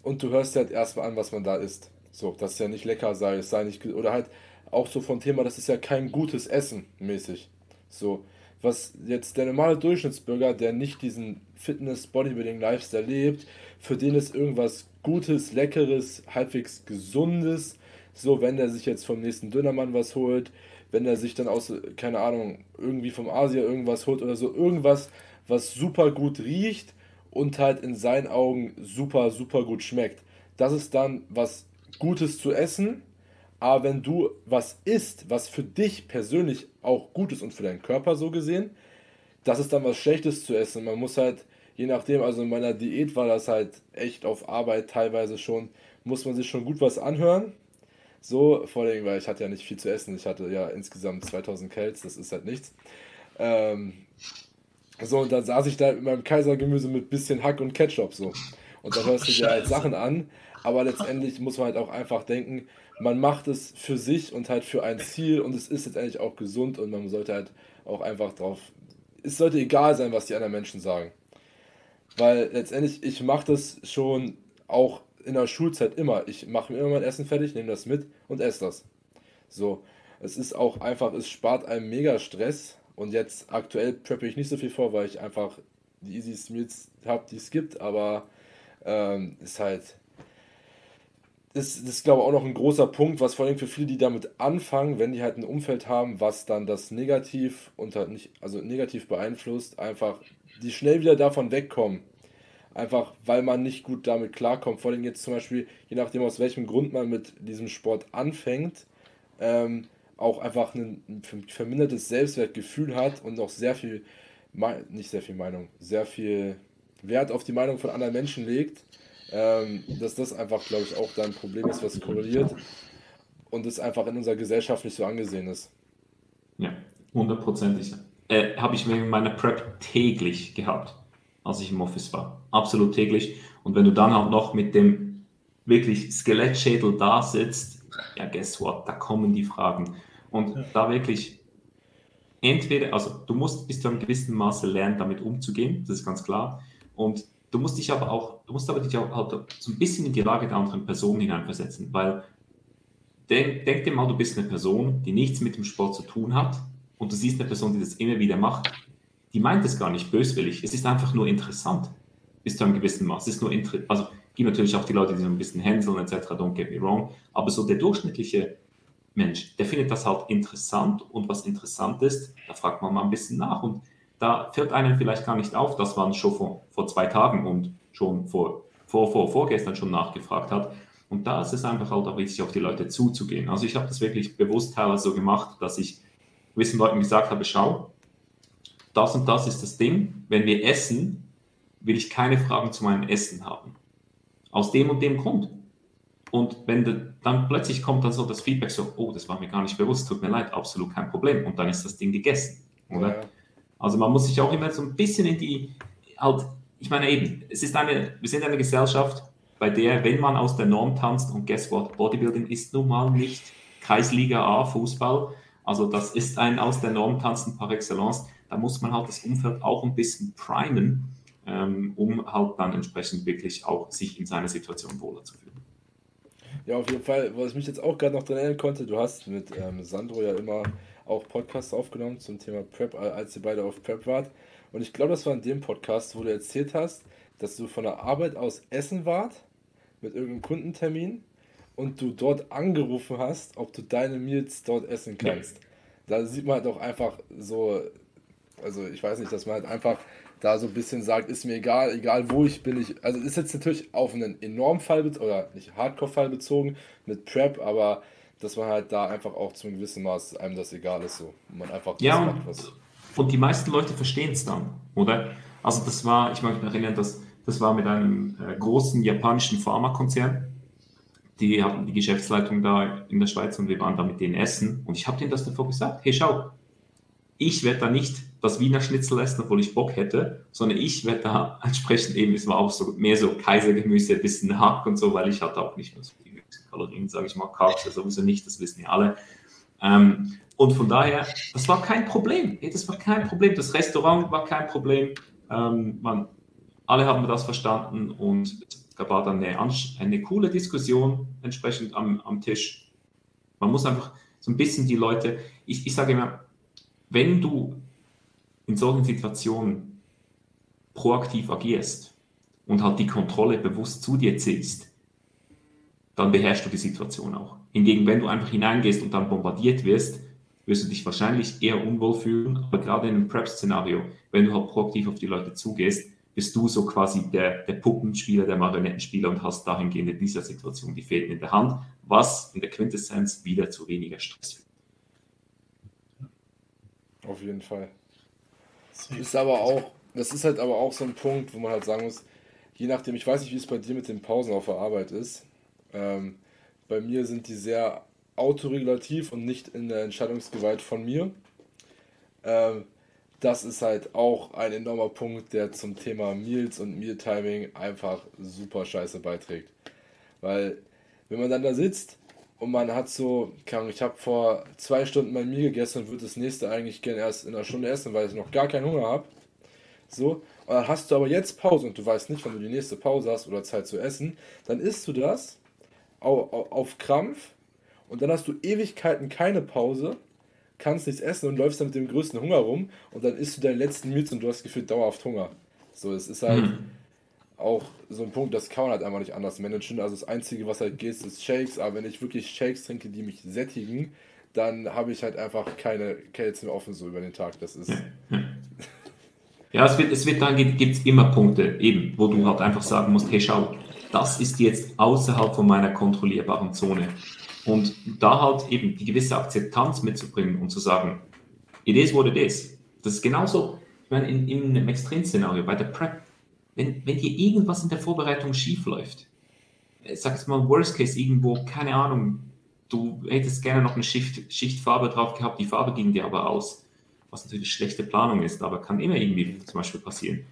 und du hörst halt erstmal an, was man da isst. So, dass es ja nicht lecker sei, es sei nicht oder halt auch so vom Thema, das ist ja kein gutes Essen mäßig. So, was jetzt der normale Durchschnittsbürger, der nicht diesen Fitness, Bodybuilding, Lifestyle lebt, für den ist irgendwas Gutes, Leckeres, halbwegs Gesundes. So, wenn der sich jetzt vom nächsten Dönermann was holt, wenn er sich dann aus, keine Ahnung, irgendwie vom Asia irgendwas holt oder so, irgendwas, was super gut riecht und halt in seinen Augen super, super gut schmeckt. Das ist dann was Gutes zu essen, aber wenn du was isst, was für dich persönlich auch gut ist und für deinen Körper so gesehen, das ist dann was Schlechtes zu essen. Man muss halt, je nachdem, also in meiner Diät war das halt echt auf Arbeit teilweise schon, muss man sich schon gut was anhören so, vor allem, weil ich hatte ja nicht viel zu essen. Ich hatte ja insgesamt 2000 Kells, das ist halt nichts. Ähm, so, und dann saß ich da mit meinem Kaisergemüse mit bisschen Hack und Ketchup so. Und da hörst du dir halt Sachen an, aber letztendlich muss man halt auch einfach denken, man macht es für sich und halt für ein Ziel und es ist letztendlich auch gesund und man sollte halt auch einfach drauf, es sollte egal sein, was die anderen Menschen sagen. Weil letztendlich, ich mache das schon auch in der Schulzeit immer. Ich mache mir immer mein Essen fertig, nehme das mit und esse das. So, es ist auch einfach, es spart einem mega Stress. Und jetzt aktuell preppe ich nicht so viel vor, weil ich einfach die Easy Meals habe, die es gibt. Aber ähm, ist halt, das ist, glaube ich, auch noch ein großer Punkt, was vor allem für viele, die damit anfangen, wenn die halt ein Umfeld haben, was dann das negativ unter nicht, also negativ beeinflusst, einfach die schnell wieder davon wegkommen. Einfach weil man nicht gut damit klarkommt. Vor allem jetzt zum Beispiel, je nachdem aus welchem Grund man mit diesem Sport anfängt, ähm, auch einfach ein, vermindertes Selbstwertgefühl hat und noch sehr viel, nicht sehr viel Meinung, sehr viel Wert auf die Meinung von anderen Menschen legt ähm, dass das einfach, glaube ich, auch da ein Problem ist, was korreliert und es einfach in unserer Gesellschaft nicht so angesehen ist. Ja, hundertprozentig. Äh, Habe ich mir in meiner Prep täglich gehabt, als ich im Office war. Absolut täglich. Und wenn du dann auch noch mit dem wirklich Skelettschädel da sitzt, ja, guess what, da kommen die Fragen. Und ja. da wirklich entweder, also du musst bis zu einem gewissen Maße lernen, damit umzugehen, das ist ganz klar. Und Du musst dich aber auch, du musst aber dich auch halt so ein bisschen in die Lage der anderen Person hineinversetzen, weil denk, denk dir mal, du bist eine Person, die nichts mit dem Sport zu tun hat und du siehst eine Person, die das immer wieder macht. Die meint es gar nicht böswillig, es ist einfach nur interessant bis zu einem gewissen Maß. Es ist nur also gibt natürlich auch die Leute, die so ein bisschen hänseln etc., don't get me wrong, aber so der durchschnittliche Mensch, der findet das halt interessant und was interessant ist, da fragt man mal ein bisschen nach und da fällt einem vielleicht gar nicht auf, dass man schon vor, vor zwei Tagen und schon vor, vor, vor, vorgestern schon nachgefragt hat. Und da ist es einfach halt auch wichtig, auf die Leute zuzugehen. Also ich habe das wirklich bewusst teilweise so gemacht, dass ich gewissen Leuten gesagt habe, schau, das und das ist das Ding. Wenn wir essen, will ich keine Fragen zu meinem Essen haben. Aus dem und dem Grund. Und wenn de, dann plötzlich kommt dann so das Feedback so, oh, das war mir gar nicht bewusst, tut mir leid, absolut kein Problem. Und dann ist das Ding gegessen, oder? Ja. Also man muss sich auch immer so ein bisschen in die, halt, ich meine eben, es ist eine, wir sind eine Gesellschaft, bei der, wenn man aus der Norm tanzt, und guess what, Bodybuilding ist nun mal nicht Kreisliga A Fußball, also das ist ein aus der Norm tanzen par excellence, da muss man halt das Umfeld auch ein bisschen primen, ähm, um halt dann entsprechend wirklich auch sich in seiner Situation wohler zu fühlen. Ja, auf jeden Fall, was ich mich jetzt auch gerade noch dran erinnern konnte, du hast mit ähm, Sandro ja immer auch Podcasts aufgenommen zum Thema Prep, als ihr beide auf Prep wart. Und ich glaube, das war in dem Podcast, wo du erzählt hast, dass du von der Arbeit aus essen wart mit irgendeinem Kundentermin und du dort angerufen hast, ob du deine Meals dort essen kannst. Ja. Da sieht man halt auch einfach so, also ich weiß nicht, dass man halt einfach da so ein bisschen sagt, ist mir egal, egal wo ich bin. Ich, also ist jetzt natürlich auf einen enormen Fall oder nicht Hardcore-Fall bezogen mit Prep, aber dass man halt da einfach auch zum gewissen Maß einem das egal ist, so. man einfach ja, macht, was. Und die meisten Leute verstehen es dann, oder? Also das war, ich mag mich erinnern, dass das war mit einem äh, großen japanischen Pharmakonzern. Die hatten die Geschäftsleitung da in der Schweiz und wir waren da mit denen essen. Und ich habe denen das davor gesagt, hey schau, ich werde da nicht das Wiener Schnitzel essen, obwohl ich Bock hätte, sondern ich werde da entsprechend eben, es war auch so mehr so Kaisergemüse, ein bisschen Hack und so, weil ich hatte auch nicht mehr so viel Kalorien, sage ich mal, Carbs ja sowieso nicht, das wissen ja alle. Ähm, und von daher, das war kein Problem. Das war kein Problem. Das Restaurant war kein Problem. Ähm, man, alle haben das verstanden und da war dann eine, eine coole Diskussion entsprechend am, am Tisch. Man muss einfach so ein bisschen die Leute, ich, ich sage immer, wenn du in solchen Situationen proaktiv agierst und halt die Kontrolle bewusst zu dir ziehst, dann beherrschst du die Situation auch. Hingegen, wenn du einfach hineingehst und dann bombardiert wirst, wirst du dich wahrscheinlich eher unwohl fühlen. Aber gerade in einem Prep-Szenario, wenn du halt proaktiv auf die Leute zugehst, bist du so quasi der, der Puppenspieler, der Marionettenspieler und hast dahingehend in dieser Situation die Fäden in der Hand, was in der Quintessenz wieder zu weniger Stress führt. Auf jeden Fall. Das ist aber auch, das ist halt aber auch so ein Punkt, wo man halt sagen muss, je nachdem, ich weiß nicht, wie es bei dir mit den Pausen auf der Arbeit ist, ähm, bei mir sind die sehr autoregulativ und nicht in der Entscheidungsgewalt von mir. Ähm, das ist halt auch ein enormer Punkt, der zum Thema Meals und Meal-Timing einfach super scheiße beiträgt. Weil, wenn man dann da sitzt und man hat so, ich habe vor zwei Stunden mein Meal gegessen und würde das nächste eigentlich gerne erst in einer Stunde essen, weil ich noch gar keinen Hunger habe. So, und dann hast du aber jetzt Pause und du weißt nicht, wann du die nächste Pause hast oder Zeit zu essen, dann isst du das auf, auf Krampf und dann hast du Ewigkeiten keine Pause, kannst nichts essen und läufst dann mit dem größten Hunger rum und dann isst du deinen letzten Meals und du hast gefühlt dauerhaft Hunger. So, es ist halt, mhm. auch so ein Punkt, das kann man halt einfach nicht anders managen. Also das Einzige, was halt geht, ist Shakes. Aber wenn ich wirklich Shakes trinke, die mich sättigen, dann habe ich halt einfach keine Kälte mehr offen so über den Tag. Das ist. Ja, es wird, es wird dann gibt es immer Punkte, eben, wo du halt einfach sagen musst, hey schau, das ist jetzt außerhalb von meiner kontrollierbaren Zone. Und da halt eben die gewisse Akzeptanz mitzubringen und zu sagen, it is what it is. Das ist genauso, ich meine, in, in einem Extremszenario, bei der Prep, wenn, wenn dir irgendwas in der Vorbereitung schief läuft, sag jetzt mal, Worst Case irgendwo, keine Ahnung, du hättest gerne noch eine Schicht, Schicht Farbe drauf gehabt, die Farbe ging dir aber aus, was natürlich schlechte Planung ist, aber kann immer irgendwie zum Beispiel passieren.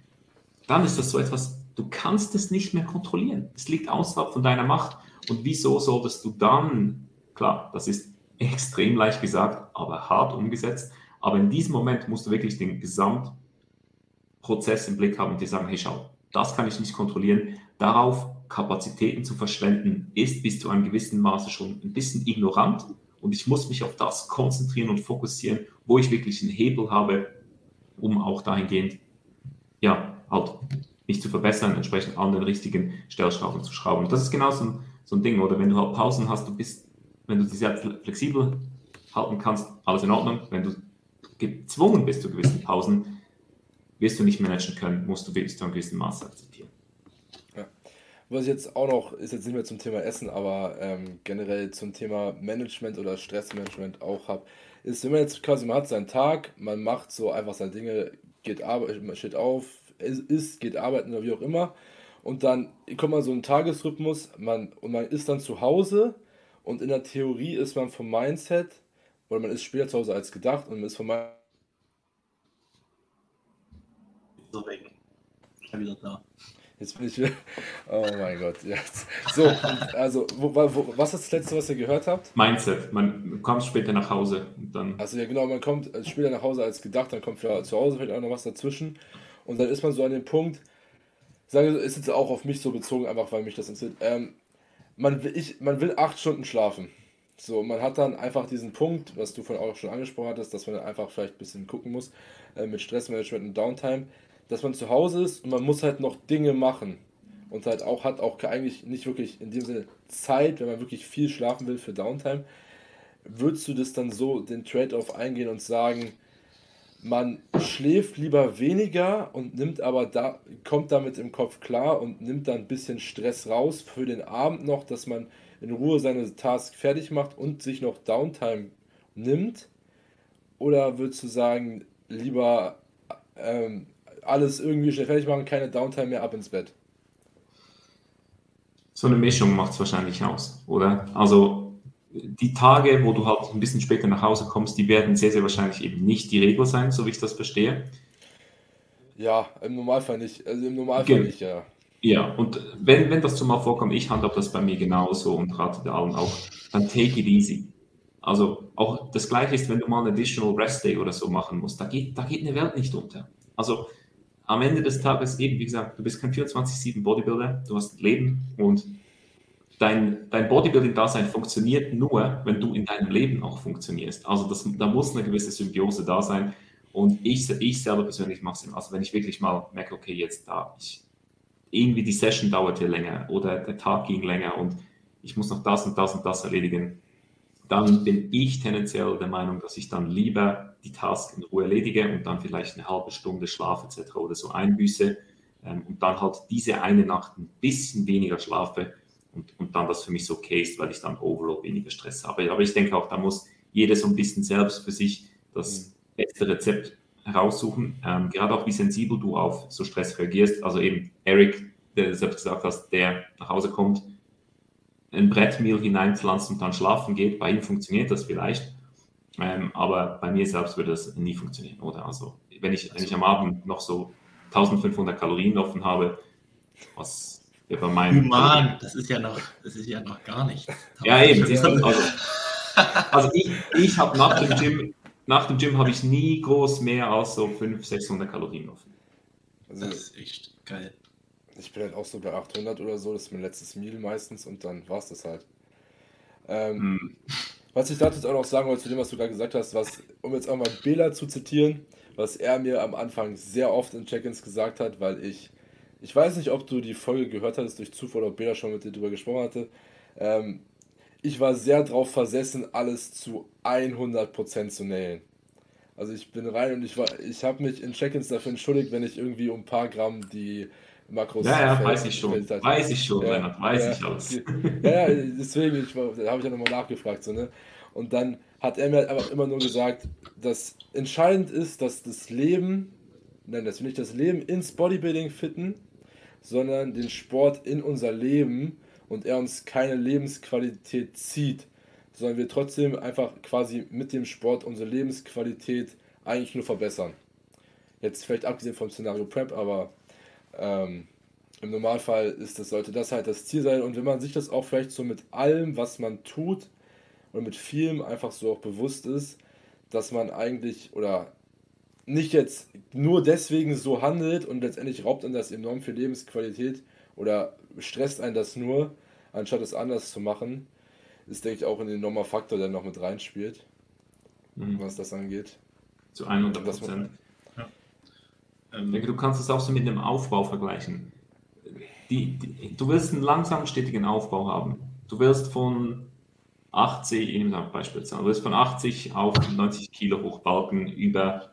Dann ist das so etwas, du kannst es nicht mehr kontrollieren. Es liegt außerhalb von deiner Macht. Und wieso solltest du dann, klar, das ist extrem leicht gesagt, aber hart umgesetzt, aber in diesem Moment musst du wirklich den Gesamtprozess im Blick haben und dir sagen, hey schau, das kann ich nicht kontrollieren. Darauf Kapazitäten zu verschwenden, ist bis zu einem gewissen Maße schon ein bisschen ignorant und ich muss mich auf das konzentrieren und fokussieren, wo ich wirklich einen Hebel habe, um auch dahingehend, ja, halt mich zu verbessern, entsprechend an den richtigen Stellschrauben zu schrauben. Und das ist genau so ein, so ein Ding, oder wenn du halt Pausen hast, du bist, wenn du sie sehr flexibel halten kannst, alles in Ordnung. Wenn du gezwungen bist zu gewissen Pausen, wirst du nicht managen können, musst du bis zu einem gewissen Maß akzeptieren. Was ich jetzt auch noch, ist jetzt nicht mehr zum Thema Essen, aber ähm, generell zum Thema Management oder Stressmanagement auch habe, ist, wenn man jetzt quasi, man hat seinen Tag, man macht so einfach seine Dinge, geht arbeiten, steht auf, isst, geht arbeiten oder wie auch immer. Und dann kommt man so ein Tagesrhythmus, man, und man ist dann zu Hause und in der Theorie ist man vom Mindset, oder man ist später zu Hause als gedacht und man ist vom Mindset. So weg. Ich bin wieder da. Jetzt bin ich wieder. Oh mein Gott, jetzt. So, also, wo, wo, was ist das letzte, was ihr gehört habt? Mindset. Man kommt später nach Hause und dann. Also, ja, genau, man kommt später nach Hause als gedacht, dann kommt für, zu Hause vielleicht auch noch was dazwischen. Und dann ist man so an dem Punkt, sage ist jetzt auch auf mich so bezogen, einfach weil mich das interessiert. Ähm, man, will, ich, man will acht Stunden schlafen. So, man hat dann einfach diesen Punkt, was du vorhin auch schon angesprochen hattest, dass man einfach vielleicht ein bisschen gucken muss äh, mit Stressmanagement und Downtime dass man zu Hause ist und man muss halt noch Dinge machen. Und halt auch hat auch eigentlich nicht wirklich in dem Sinne Zeit, wenn man wirklich viel schlafen will für Downtime. Würdest du das dann so den Trade-off eingehen und sagen, man schläft lieber weniger und nimmt aber da, kommt damit im Kopf klar und nimmt dann ein bisschen Stress raus für den Abend noch, dass man in Ruhe seine Task fertig macht und sich noch Downtime nimmt? Oder würdest du sagen, lieber ähm, alles irgendwie schnell fertig machen, keine Downtime mehr, ab ins Bett. So eine Mischung macht es wahrscheinlich aus, oder? Also die Tage, wo du halt ein bisschen später nach Hause kommst, die werden sehr, sehr wahrscheinlich eben nicht die Regel sein, so wie ich das verstehe. Ja, im Normalfall nicht. Also im Normalfall Ge nicht, ja. Ja, und wenn, wenn das zumal vorkommt, ich handhabe das bei mir genauso und rate der allen auch, dann take it easy. Also auch das Gleiche ist, wenn du mal einen Additional Rest Day oder so machen musst, da geht, da geht eine Welt nicht unter. Also am Ende des Tages eben, wie gesagt, du bist kein 24-7 Bodybuilder, du hast ein Leben und dein, dein Bodybuilding-Dasein funktioniert nur, wenn du in deinem Leben auch funktionierst. Also das, da muss eine gewisse Symbiose da sein. Und ich, ich selber persönlich mache es, also wenn ich wirklich mal merke, okay, jetzt da, ich, irgendwie die Session dauert hier länger oder der Tag ging länger und ich muss noch das und das und das erledigen, dann bin ich tendenziell der Meinung, dass ich dann lieber die Task in Ruhe erledige und dann vielleicht eine halbe Stunde Schlaf etc. oder so einbüße ähm, und dann halt diese eine Nacht ein bisschen weniger schlafe und, und dann das für mich so okay ist, weil ich dann overall weniger Stress habe. Aber ich denke auch, da muss jeder so ein bisschen selbst für sich das mhm. beste Rezept heraussuchen, ähm, gerade auch wie sensibel du auf so Stress reagierst. Also eben Eric, der selbst gesagt hast, der nach Hause kommt, ein Brettmehl hineinpflanzt und dann schlafen geht. Bei ihm funktioniert das vielleicht, ähm, aber bei mir selbst würde das nie funktionieren, oder? Also wenn ich, wenn ich am Abend noch so 1500 Kalorien offen habe, was bei meinem... Human, das ist ja noch, das ist ja noch gar nicht. Ja, eben. Also, also ich, ich habe nach dem Gym, nach dem Gym habe ich nie groß mehr als so 500, 600 Kalorien offen. Also, das ist echt geil. Ich bin halt auch so bei 800 oder so, das ist mein letztes Meal meistens und dann war es das halt. Ähm, hm. Was ich dazu auch noch sagen wollte, zu dem, was du gerade gesagt hast, was, um jetzt auch mal Bela zu zitieren, was er mir am Anfang sehr oft in Check-ins gesagt hat, weil ich ich weiß nicht, ob du die Folge gehört hattest durch Zufall, ob Bela schon mit dir drüber gesprochen hatte. Ähm, ich war sehr darauf versessen, alles zu 100% zu nailen. Also ich bin rein und ich war, ich habe mich in Check-ins dafür entschuldigt, wenn ich irgendwie um ein paar Gramm die Makros. Ja, ja, weiß ich schon. Hatte. Weiß ich schon, ja, Lennart, weiß ja, ich alles. Ja, ja deswegen, ich, da habe ich ja nochmal nachgefragt. So, ne? Und dann hat er mir einfach immer nur gesagt, dass entscheidend ist, dass das Leben, nein, dass wir nicht das Leben ins Bodybuilding fitten, sondern den Sport in unser Leben und er uns keine Lebensqualität zieht, sondern wir trotzdem einfach quasi mit dem Sport unsere Lebensqualität eigentlich nur verbessern. Jetzt vielleicht abgesehen vom Szenario Prep, aber ähm, im Normalfall ist das, sollte das halt das Ziel sein. Und wenn man sich das auch vielleicht so mit allem, was man tut, oder mit vielem einfach so auch bewusst ist, dass man eigentlich oder nicht jetzt nur deswegen so handelt und letztendlich raubt einen das enorm viel Lebensqualität oder stresst einen das nur, anstatt es anders zu machen, ist, denke ich, auch ein enormer Faktor, der noch mit reinspielt, mhm. was das angeht. Zu 100 Prozent. Ja. Ähm, ich denke, du kannst es auch so mit dem Aufbau vergleichen. Die, die, du willst einen langsam stetigen Aufbau haben. Du willst von 80, ich nehme ein Beispiel, du willst von 80 auf 90 Kilo hochbalken über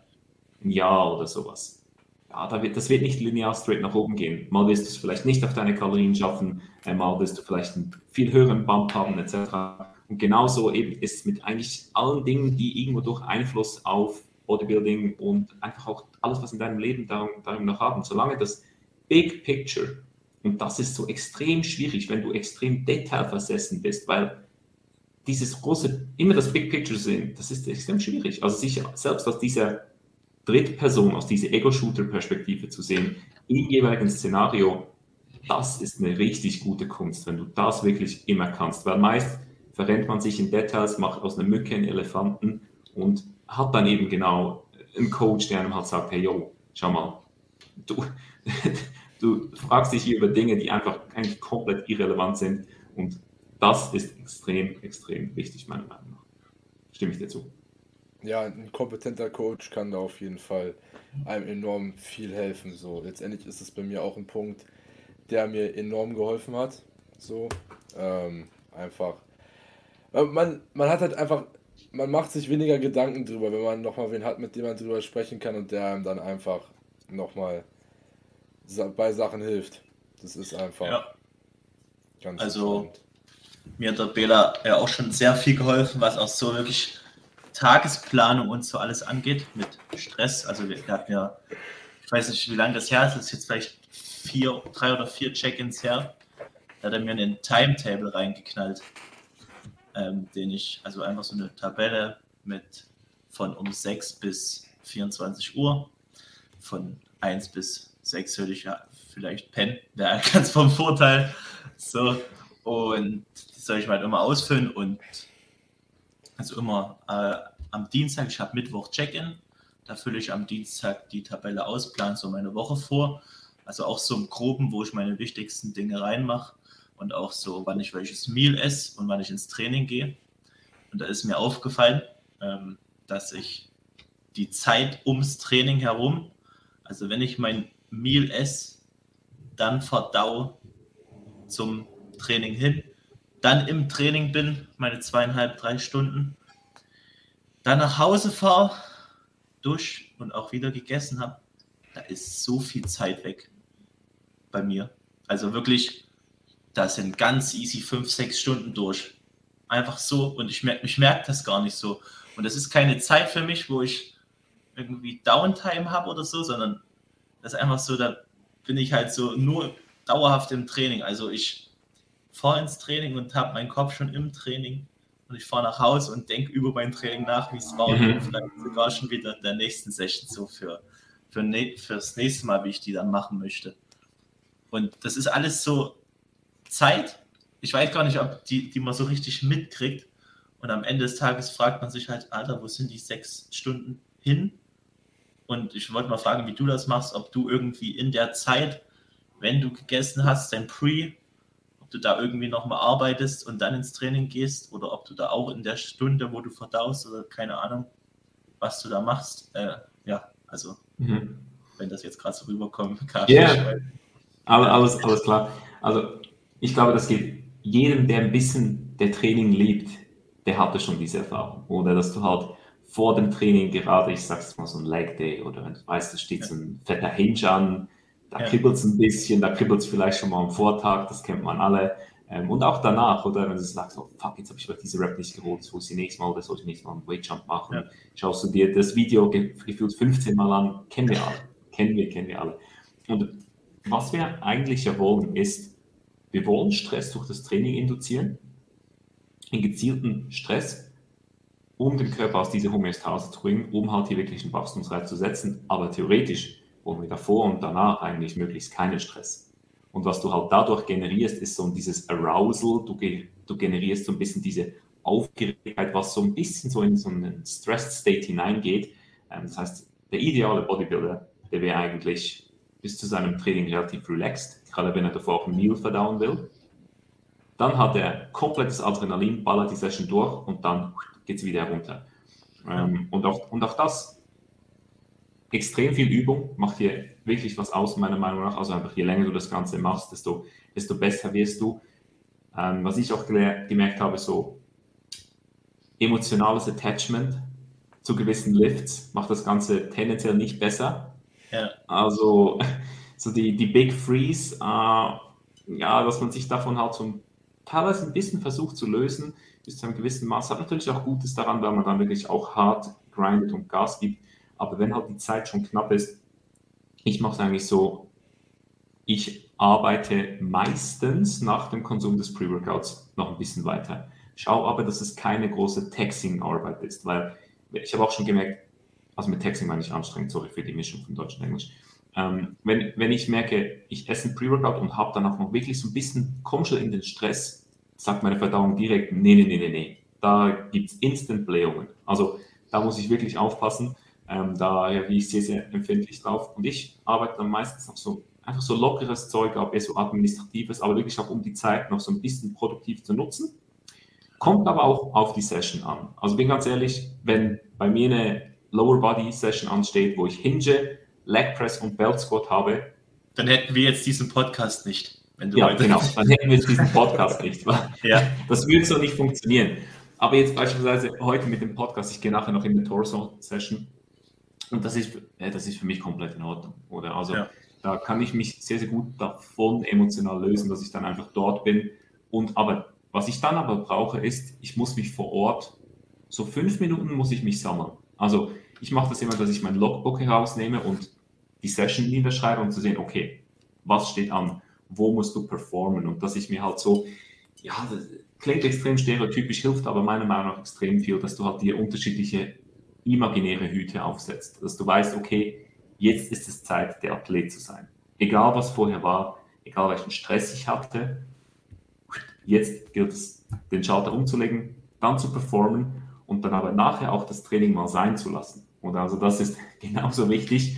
ein Jahr oder sowas. Ja, da wird, das wird nicht linear straight nach oben gehen. Mal wirst du es vielleicht nicht auf deine Kalorien schaffen, einmal wirst du vielleicht einen viel höheren Bump haben, etc. Und genauso eben ist es mit eigentlich allen Dingen, die irgendwo durch Einfluss auf Bodybuilding und einfach auch alles, was in deinem Leben darum, darum noch haben. Solange das Big Picture, und das ist so extrem schwierig, wenn du extrem detailversessen bist, weil dieses große, immer das Big Picture sehen, das ist extrem schwierig. Also sich selbst aus dieser Drittperson, aus dieser Ego-Shooter-Perspektive zu sehen, im jeweiligen Szenario, das ist eine richtig gute Kunst, wenn du das wirklich immer kannst. Weil meist verrennt man sich in Details, macht aus einer Mücke einen Elefanten und hat dann eben genau einen Coach, der einem halt sagt, hey, yo, schau mal, du, du fragst dich hier über Dinge, die einfach eigentlich komplett irrelevant sind und das ist extrem, extrem wichtig, meiner Meinung nach. Stimme ich dir zu. Ja, ein kompetenter Coach kann da auf jeden Fall einem enorm viel helfen. So, letztendlich ist es bei mir auch ein Punkt, der mir enorm geholfen hat. So, ähm, einfach. Man, man hat halt einfach, man macht sich weniger Gedanken drüber, wenn man nochmal wen hat, mit dem man drüber sprechen kann und der einem dann einfach nochmal bei Sachen hilft. Das ist einfach ja. ganz Also, spannend. mir hat der Bela ja auch schon sehr viel geholfen, was auch so wirklich Tagesplanung und so alles angeht, mit Stress. Also wir, wir hatten ja, ich weiß nicht, wie lange das her ist, das ist jetzt vielleicht vier, drei oder vier Check-ins her. Da hat er mir einen Timetable reingeknallt, ähm, den ich, also einfach so eine Tabelle mit von um 6 bis 24 Uhr, von 1 bis 6 würde ich ja vielleicht pennen, wäre ganz vom Vorteil. So, und die soll ich mal halt immer ausfüllen und also immer äh, am Dienstag, ich habe Mittwoch Check-in, da fülle ich am Dienstag die Tabelle aus, plane so meine Woche vor. Also auch so im Groben, wo ich meine wichtigsten Dinge reinmache und auch so, wann ich welches Meal esse und wann ich ins Training gehe. Und da ist mir aufgefallen, ähm, dass ich die Zeit ums Training herum, also wenn ich mein Meal esse, dann verdau zum Training hin, dann im Training bin, meine zweieinhalb, drei Stunden, dann nach Hause fahre, durch und auch wieder gegessen habe, da ist so viel Zeit weg bei mir. Also wirklich, da sind ganz easy fünf, sechs Stunden durch. Einfach so und ich merke ich merk das gar nicht so. Und das ist keine Zeit für mich, wo ich irgendwie Downtime habe oder so, sondern das ist einfach so, da bin ich halt so nur dauerhaft im Training. Also ich fahre ins Training und habe meinen Kopf schon im Training und ich fahre nach Hause und denke über mein Training nach, wie es war mhm. und vielleicht sogar schon wieder in der nächsten Session so für, für ne, fürs nächste Mal, wie ich die dann machen möchte. Und das ist alles so Zeit. Ich weiß gar nicht, ob die, die man so richtig mitkriegt. Und am Ende des Tages fragt man sich halt, Alter, wo sind die sechs Stunden hin? Und ich wollte mal fragen, wie du das machst, ob du irgendwie in der Zeit, wenn du gegessen hast, dein Pre ob du da irgendwie nochmal arbeitest und dann ins Training gehst oder ob du da auch in der Stunde, wo du verdaust oder keine Ahnung, was du da machst. Äh, ja, also, mhm. wenn das jetzt gerade so rüberkommt, kann yeah. alles, alles klar. Also ich glaube, das geht jedem, der ein bisschen der Training liebt, der hatte schon diese Erfahrung. Oder dass du halt vor dem Training gerade, ich sag's mal, so ein Leg Day oder wenn du weißt, da steht so ein fetter Hinge an, da ja. kribbelt es ein bisschen, da kribbelt es vielleicht schon mal am Vortag, das kennt man alle. Ähm, und auch danach, oder wenn du sagst, oh, fuck, jetzt habe ich vielleicht diese Rap nicht geholt, so ist die nächste Mal, oder soll ich nächstes Mal einen Weight Jump machen. Ja. Schaust du dir das Video gefühlt 15 Mal an, kennen wir alle, kennen wir, kennen wir alle. Und was wir eigentlich ja wollen, ist, wir wollen Stress durch das Training induzieren, in gezielten Stress, um den Körper aus dieser Homöostase zu bringen, um halt hier wirklich einen Wachstumsreiz zu setzen. Aber theoretisch wir davor und danach eigentlich möglichst keinen Stress. Und was du halt dadurch generierst, ist so dieses Arousal, du, du generierst so ein bisschen diese Aufgeregtheit, was so ein bisschen so in so einen Stressed State hineingeht. Ähm, das heißt, der ideale Bodybuilder, der wäre eigentlich bis zu seinem Training relativ relaxed, gerade wenn er davor auch ein Meal verdauen will. Dann hat er komplettes Adrenalin, ballert die Session durch und dann geht es wieder runter. Ähm, und, auch, und auch das, extrem viel Übung, macht hier wirklich was aus, meiner Meinung nach. Also einfach je länger du das Ganze machst, desto, desto besser wirst du. Ähm, was ich auch gemerkt habe, so emotionales Attachment zu gewissen Lifts macht das Ganze tendenziell nicht besser. Ja. Also so die, die Big Freeze, äh, ja, dass man sich davon halt so teilweise ein bisschen versucht zu lösen, bis zu einem gewissen Maß. Hat natürlich auch Gutes daran, weil man dann wirklich auch hart grindet und Gas gibt. Aber wenn halt die Zeit schon knapp ist, ich mache es eigentlich so, ich arbeite meistens nach dem Konsum des Pre-Workouts noch ein bisschen weiter. Schau aber, dass es keine große Taxing-Arbeit ist, weil ich habe auch schon gemerkt, also mit Taxing meine ich anstrengend, sorry für die Mischung von Deutsch und Englisch. Ähm, wenn, wenn ich merke, ich esse ein Pre-Workout und habe danach noch wirklich so ein bisschen, komm schon in den Stress, sagt meine Verdauung direkt, nee, nee, nee, nee, nee. Da gibt es Instant-Blähungen. Also da muss ich wirklich aufpassen. Ähm, da ja, wie ich sehr, sehr empfindlich drauf. Und ich arbeite dann meistens noch so einfach so lockeres Zeug ab, eher so administratives, aber wirklich auch um die Zeit noch so ein bisschen produktiv zu nutzen. Kommt aber auch auf die Session an. Also bin ganz ehrlich, wenn bei mir eine Lower Body Session ansteht, wo ich Hinge, Leg Press und Belt Squat habe, dann hätten wir jetzt diesen Podcast nicht. ja, genau, dann hätten wir jetzt diesen Podcast nicht. ja. Das würde so nicht funktionieren. Aber jetzt beispielsweise heute mit dem Podcast, ich gehe nachher noch in die Torso Session und das ist, das ist für mich komplett in Ordnung. Oder? Also ja. da kann ich mich sehr, sehr gut davon emotional lösen, dass ich dann einfach dort bin. Und aber was ich dann aber brauche, ist, ich muss mich vor Ort, so fünf Minuten muss ich mich sammeln. Also ich mache das immer, dass ich mein Logbook herausnehme und die Session niederschreibe, um zu sehen, okay, was steht an, wo musst du performen und dass ich mir halt so, ja, das klingt extrem stereotypisch, hilft aber meiner Meinung nach extrem viel, dass du halt dir unterschiedliche imaginäre Hüte aufsetzt, dass du weißt, okay, jetzt ist es Zeit, der Athlet zu sein. Egal was vorher war, egal welchen Stress ich hatte, jetzt gilt es, den Schalter umzulegen, dann zu performen und dann aber nachher auch das Training mal sein zu lassen. Und also das ist genauso wichtig,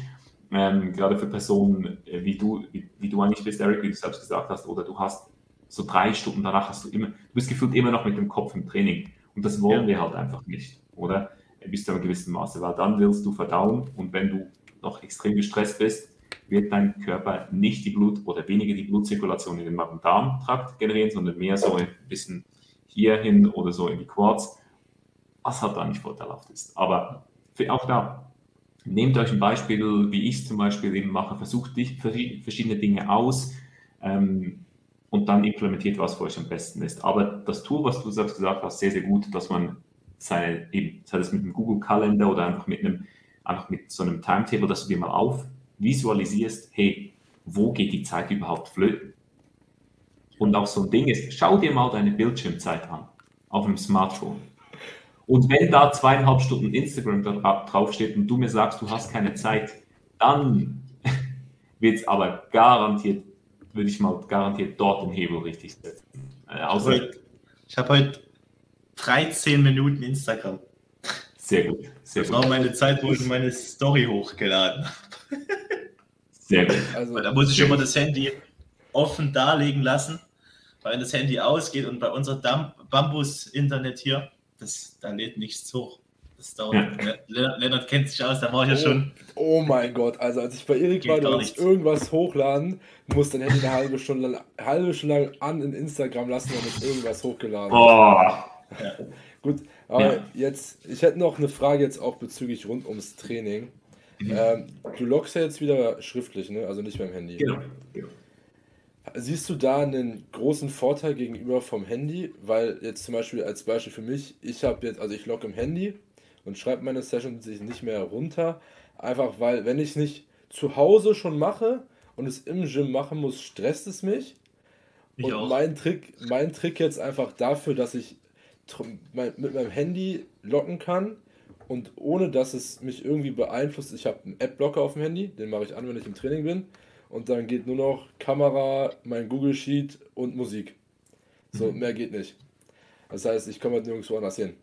ähm, gerade für Personen äh, wie du, wie, wie, du eigentlich bist, Eric, wie du selbst gesagt hast, oder du hast so drei Stunden danach hast du immer, du bist gefühlt immer noch mit dem Kopf im Training. Und das wollen ja. wir halt einfach nicht, oder? Bis zu einem gewissen Maße, weil dann willst du verdauen und wenn du noch extrem gestresst bist, wird dein Körper nicht die Blut oder weniger die Blutzirkulation in den Magen-Darm-Trakt generieren, sondern mehr so ein bisschen hierhin oder so in die Quads, was halt da nicht vorteilhaft ist. Aber auch da, nehmt euch ein Beispiel, wie ich es zum Beispiel eben mache, versucht verschiedene Dinge aus ähm, und dann implementiert, was für euch am besten ist. Aber das Tool, was du selbst gesagt hast, sehr, sehr gut, dass man seine, eben, sei das mit einem Google-Kalender oder einfach mit einem, einfach mit so einem Timetable, dass du dir mal auf visualisierst, hey, wo geht die Zeit überhaupt flöten? Und auch so ein Ding ist, schau dir mal deine Bildschirmzeit an auf einem Smartphone. Und wenn da zweieinhalb Stunden Instagram draufsteht und du mir sagst, du hast keine Zeit, dann wird es aber garantiert, würde ich mal garantiert dort den Hebel richtig setzen. Äh, außer, ich habe heute 13 Minuten Instagram. Sehr gut. Sehr das gut. war meine Zeit, wo ich meine Story hochgeladen habe. Sehr gut. Also, da muss ich immer das Handy offen darlegen lassen, weil das Handy ausgeht und bei unserem Bambus-Internet hier, das, da lädt nichts hoch. Das dauert. Ja. Lennart kennt sich aus, da war ich ja schon. Oh mein Gott, also als ich bei Erik war, du musst irgendwas hochladen, musst dein Handy eine halbe Stunde, lang, halbe Stunde lang an in Instagram lassen, damit irgendwas hochgeladen oh. Ja. Gut, aber ja. jetzt, ich hätte noch eine Frage jetzt auch bezüglich rund ums Training. Mhm. Ähm, du loggst ja jetzt wieder schriftlich, ne? also nicht beim Handy. Genau. genau. Siehst du da einen großen Vorteil gegenüber vom Handy? Weil jetzt zum Beispiel als Beispiel für mich, ich habe jetzt, also ich logge im Handy und schreibe meine Sessions nicht mehr runter. Einfach weil, wenn ich es nicht zu Hause schon mache und es im Gym machen muss, stresst es mich. Ich und auch. mein Trick, mein Trick jetzt einfach dafür, dass ich mit meinem Handy locken kann und ohne dass es mich irgendwie beeinflusst. Ich habe einen Ad-Blocker auf dem Handy, den mache ich an, wenn ich im Training bin und dann geht nur noch Kamera, mein Google Sheet und Musik. So, mhm. mehr geht nicht. Das heißt, ich komme halt nirgendwo anders hin.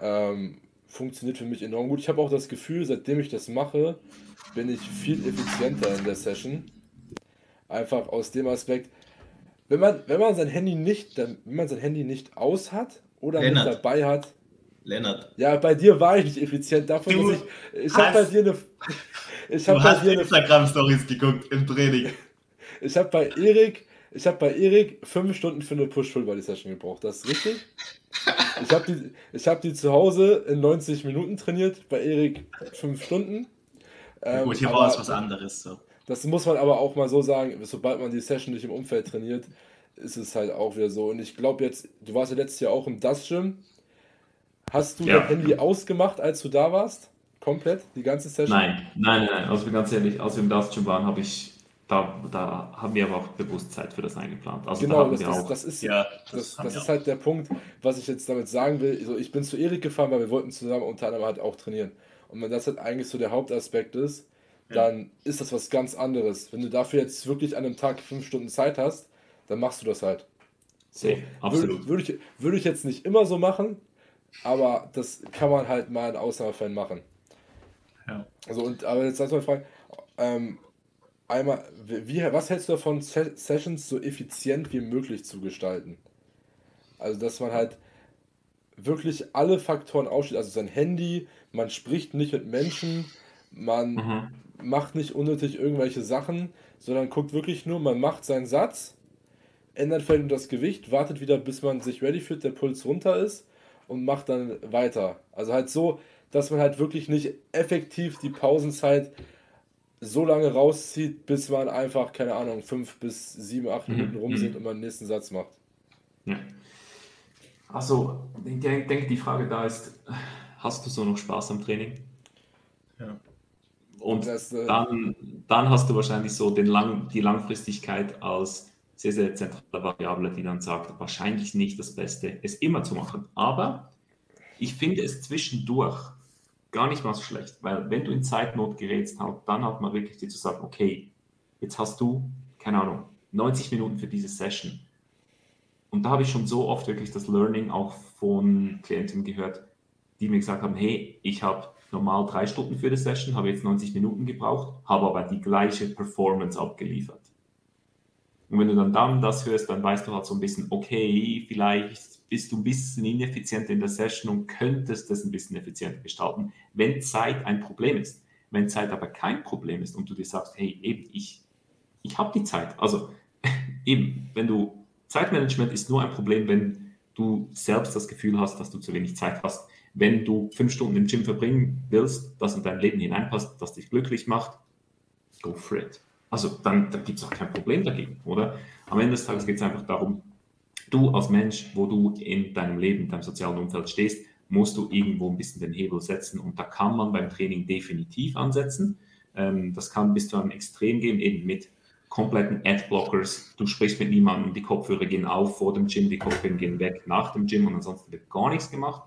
Ähm, funktioniert für mich enorm gut. Ich habe auch das Gefühl, seitdem ich das mache, bin ich viel effizienter in der Session. Einfach aus dem Aspekt, wenn man, wenn man sein Handy nicht, wenn man sein Handy nicht aus hat oder Lennart. mit dabei hat. Lennart. Ja, bei dir war ich nicht effizient. Davon muss ich. Ich habe bei dir eine. Ich du hast Instagram-Stories geguckt im Training. Ich habe bei Erik, ich habe bei Erik fünf Stunden für eine Push-Full-Body-Session gebraucht. Das ist richtig. Ich habe die, hab die zu Hause in 90 Minuten trainiert, bei Erik fünf Stunden. Ähm, Gut, hier war es was anderes. So. Das muss man aber auch mal so sagen, sobald man die Session nicht im Umfeld trainiert, ist es halt auch wieder so. Und ich glaube jetzt, du warst ja letztes Jahr auch im Das Gym. Hast du ja. dein Handy ausgemacht, als du da warst? Komplett? Die ganze Session? Nein, nein, nein. Also ganz ehrlich, als wir im Dust schon waren, habe ich da, da haben wir aber auch bewusst Zeit für das eingeplant. Also genau, da das, ist, das, ist, ja, das, das, das ist halt der Punkt, was ich jetzt damit sagen will. Also ich bin zu Erik gefahren, weil wir wollten zusammen unter anderem halt auch trainieren. Und wenn das halt eigentlich so der Hauptaspekt ist, ja. dann ist das was ganz anderes. Wenn du dafür jetzt wirklich an einem Tag fünf Stunden Zeit hast, dann machst du das halt. So, absolut. Würde, würde, ich, würde ich jetzt nicht immer so machen, aber das kann man halt mal in Ausnahmefällen machen. Ja. Also und aber jetzt lass mal fragen, ähm, einmal, wie, was hältst du davon, Sessions so effizient wie möglich zu gestalten? Also dass man halt wirklich alle Faktoren ausschließt, also sein Handy, man spricht nicht mit Menschen, man mhm. macht nicht unnötig irgendwelche Sachen, sondern guckt wirklich nur, man macht seinen Satz, ändert vielleicht nur das Gewicht, wartet wieder, bis man sich ready fühlt, der Puls runter ist und macht dann weiter. Also halt so, dass man halt wirklich nicht effektiv die Pausenzeit so lange rauszieht, bis man einfach, keine Ahnung, fünf bis sieben, acht mhm. Minuten rum mhm. sind und man den nächsten Satz macht. Ja. Achso, ich denke, die Frage da ist, hast du so noch Spaß am Training? Ja. Und das, äh, dann, dann hast du wahrscheinlich so den lang, die Langfristigkeit als sehr, sehr zentrale Variable, die dann sagt, wahrscheinlich nicht das Beste, es immer zu machen. Aber ich finde es zwischendurch gar nicht mal so schlecht, weil wenn du in Zeitnot gerätst, dann hat man wirklich dir zu sagen, okay, jetzt hast du, keine Ahnung, 90 Minuten für diese Session. Und da habe ich schon so oft wirklich das Learning auch von Klienten gehört, die mir gesagt haben, hey, ich habe normal drei Stunden für die Session, habe jetzt 90 Minuten gebraucht, habe aber die gleiche Performance abgeliefert. Und wenn du dann, dann das hörst, dann weißt du halt so ein bisschen, okay, vielleicht bist du ein bisschen ineffizient in der Session und könntest das ein bisschen effizienter gestalten, wenn Zeit ein Problem ist. Wenn Zeit aber kein Problem ist und du dir sagst, hey, eben, ich, ich habe die Zeit. Also eben, wenn du Zeitmanagement ist nur ein Problem, wenn du selbst das Gefühl hast, dass du zu wenig Zeit hast. Wenn du fünf Stunden im Gym verbringen willst, das in dein Leben hineinpasst, das dich glücklich macht, go for it. Also dann, dann gibt es auch kein Problem dagegen, oder? Am Ende des Tages geht es einfach darum, du als Mensch, wo du in deinem Leben, in deinem sozialen Umfeld stehst, musst du irgendwo ein bisschen den Hebel setzen. Und da kann man beim Training definitiv ansetzen. Ähm, das kann bis zu einem Extrem gehen, eben mit kompletten Adblockers. Du sprichst mit niemandem, die Kopfhörer gehen auf vor dem Gym, die Kopfhörer gehen weg nach dem Gym und ansonsten wird gar nichts gemacht.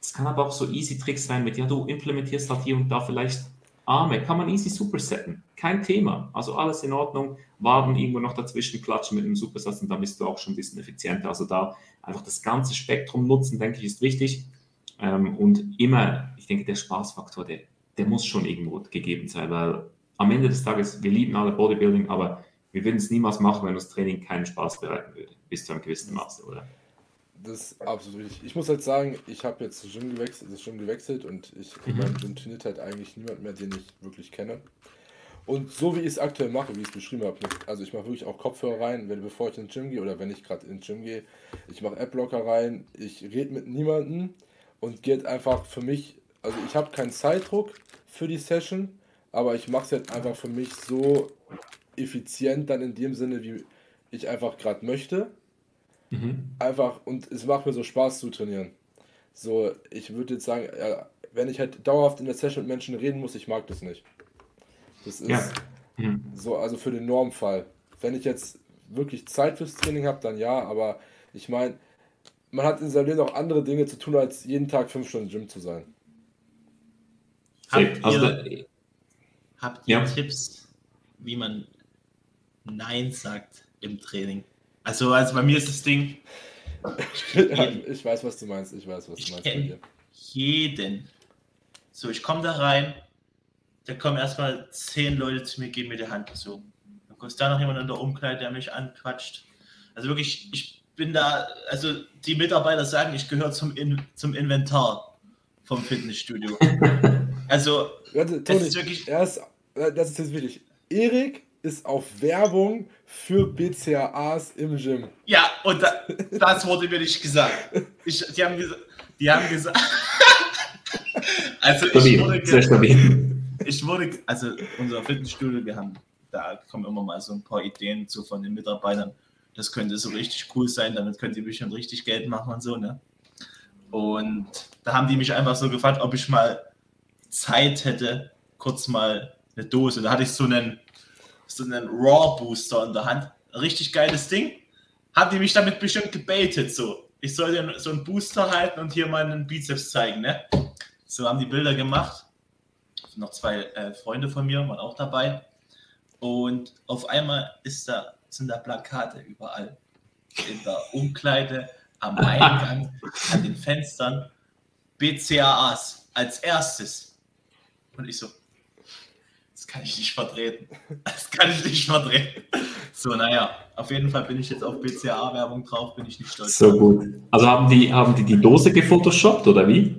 Es kann aber auch so easy Tricks sein mit, ja, du implementierst halt hier und da vielleicht Arme, kann man easy supersetten. Kein Thema. Also alles in Ordnung. Waden irgendwo noch dazwischen klatschen mit einem Supersatz und dann bist du auch schon ein bisschen effizienter. Also da einfach das ganze Spektrum nutzen, denke ich, ist wichtig. Ähm, und immer, ich denke, der Spaßfaktor, der, der muss schon irgendwo gegeben sein, weil am Ende des Tages, wir lieben alle Bodybuilding, aber wir würden es niemals machen, wenn das Training keinen Spaß bereiten würde, bis zu einem gewissen Maße, oder? Das ist absolut richtig. Ich muss halt sagen, ich habe jetzt das Gym gewechselt, das Gym gewechselt und ich mhm. Gym trainiert halt eigentlich niemand mehr, den ich wirklich kenne. Und so wie ich es aktuell mache, wie ich es beschrieben habe, also ich mache wirklich auch Kopfhörer rein, wenn, bevor ich ins Gym gehe oder wenn ich gerade ins Gym gehe, ich mache Adblocker rein, ich rede mit niemandem und geht einfach für mich, also ich habe keinen Zeitdruck für die Session, aber ich mache es jetzt einfach für mich so effizient dann in dem Sinne, wie ich einfach gerade möchte. Mhm. Einfach, und es macht mir so Spaß zu trainieren. So, ich würde jetzt sagen, ja, wenn ich halt dauerhaft in der Session mit Menschen reden muss, ich mag das nicht. Das ist ja. mhm. so, also für den Normfall. Wenn ich jetzt wirklich Zeit fürs Training habe, dann ja, aber ich meine, man hat in seinem Leben auch andere Dinge zu tun, als jeden Tag fünf Stunden Gym zu sein. Habt also ihr, habt ihr ja. Tipps, wie man Nein sagt im Training? Also, also bei mir ist das Ding. Ich, weiß, was du meinst. Ich weiß, was du meinst. Bei dir. Jeden. So, ich komme da rein, da kommen erstmal zehn Leute zu mir, geben mir die Hand so. Dann kommt da noch jemand in der Umkleide, der mich anquatscht. Also wirklich, ich bin da, also die Mitarbeiter sagen, ich gehöre zum, in, zum Inventar vom Fitnessstudio. Also, Toni, das ist wirklich. Ist, das ist jetzt wichtig. Erik ist auf Werbung für BCAAs im Gym. Ja, und da, das wurde mir nicht gesagt. Ich, die haben gesagt, die haben gesagt. also ich wurde, ich wurde, also unser Fitnessstudio, wir haben, da kommen immer mal so ein paar Ideen zu von den Mitarbeitern. Das könnte so richtig cool sein, damit könnt ihr bestimmt richtig Geld machen und so, ne? Und da haben die mich einfach so gefragt, ob ich mal Zeit hätte, kurz mal eine Dose. Da hatte ich so einen, so einen Raw Booster in der Hand. Richtig geiles Ding. Haben die mich damit bestimmt gebaitet, so. Ich soll so einen Booster halten und hier meinen Bizeps zeigen, ne? So haben die Bilder gemacht noch zwei äh, Freunde von mir waren auch dabei. Und auf einmal ist da, sind da Plakate überall. In der Umkleide, am Eingang, an den Fenstern. BCAAs als erstes. Und ich so, kann ich nicht vertreten. Das kann ich nicht vertreten. So, naja, auf jeden Fall bin ich jetzt auf BCA-Werbung drauf, bin ich nicht stolz. So gut. Also haben die, haben die die Dose gefotoshoppt oder wie?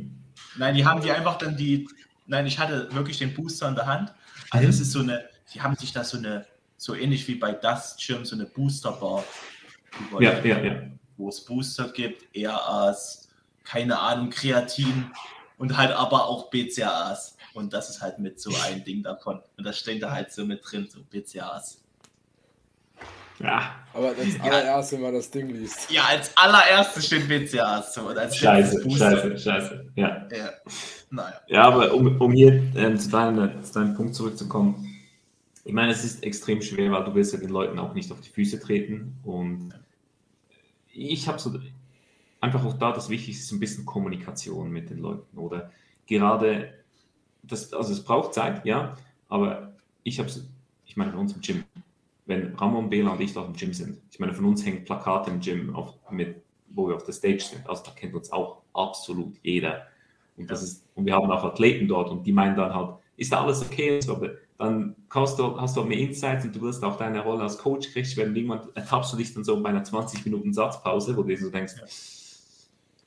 Nein, die haben die einfach dann die, Nein, ich hatte wirklich den Booster in der Hand. Also mhm. es ist so eine, die haben sich da so eine, so ähnlich wie bei Dust Schirm, so eine Booster-Bar. Ja, ja, ja. Wo es Booster gibt, ERAs, keine Ahnung, Kreatin und halt aber auch BCAAs. Und das ist halt mit so ein Ding davon. Und das steht da halt so mit drin, so BCAAs. Ja. Aber als allererstes, wenn man das Ding liest. Ja, als allererstes steht BCAAs. So, scheiße, scheiße, scheiße. Ja. ja. Naja. Ja, aber um, um hier ähm, zu, deinem, zu deinem Punkt zurückzukommen, ich meine, es ist extrem schwer, weil du willst ja den Leuten auch nicht auf die Füße treten. Und ich habe so einfach auch da das Wichtigste ist ein bisschen Kommunikation mit den Leuten. Oder gerade, das, also es braucht Zeit, ja, aber ich habe ich meine, bei uns im Gym, wenn Ramon, Bela und ich dort im Gym sind, ich meine, von uns hängen Plakate im Gym, auf, mit, wo wir auf der Stage sind. Also da kennt uns auch absolut jeder. Und, das ist, und wir haben auch Athleten dort und die meinen dann halt, ist da alles okay? So, dann hast du, hast du mehr Insights und du wirst auch deine Rolle als Coach kriegst, wenn irgendwann ertappst du dich dann so bei einer 20 Minuten Satzpause, wo du so denkst,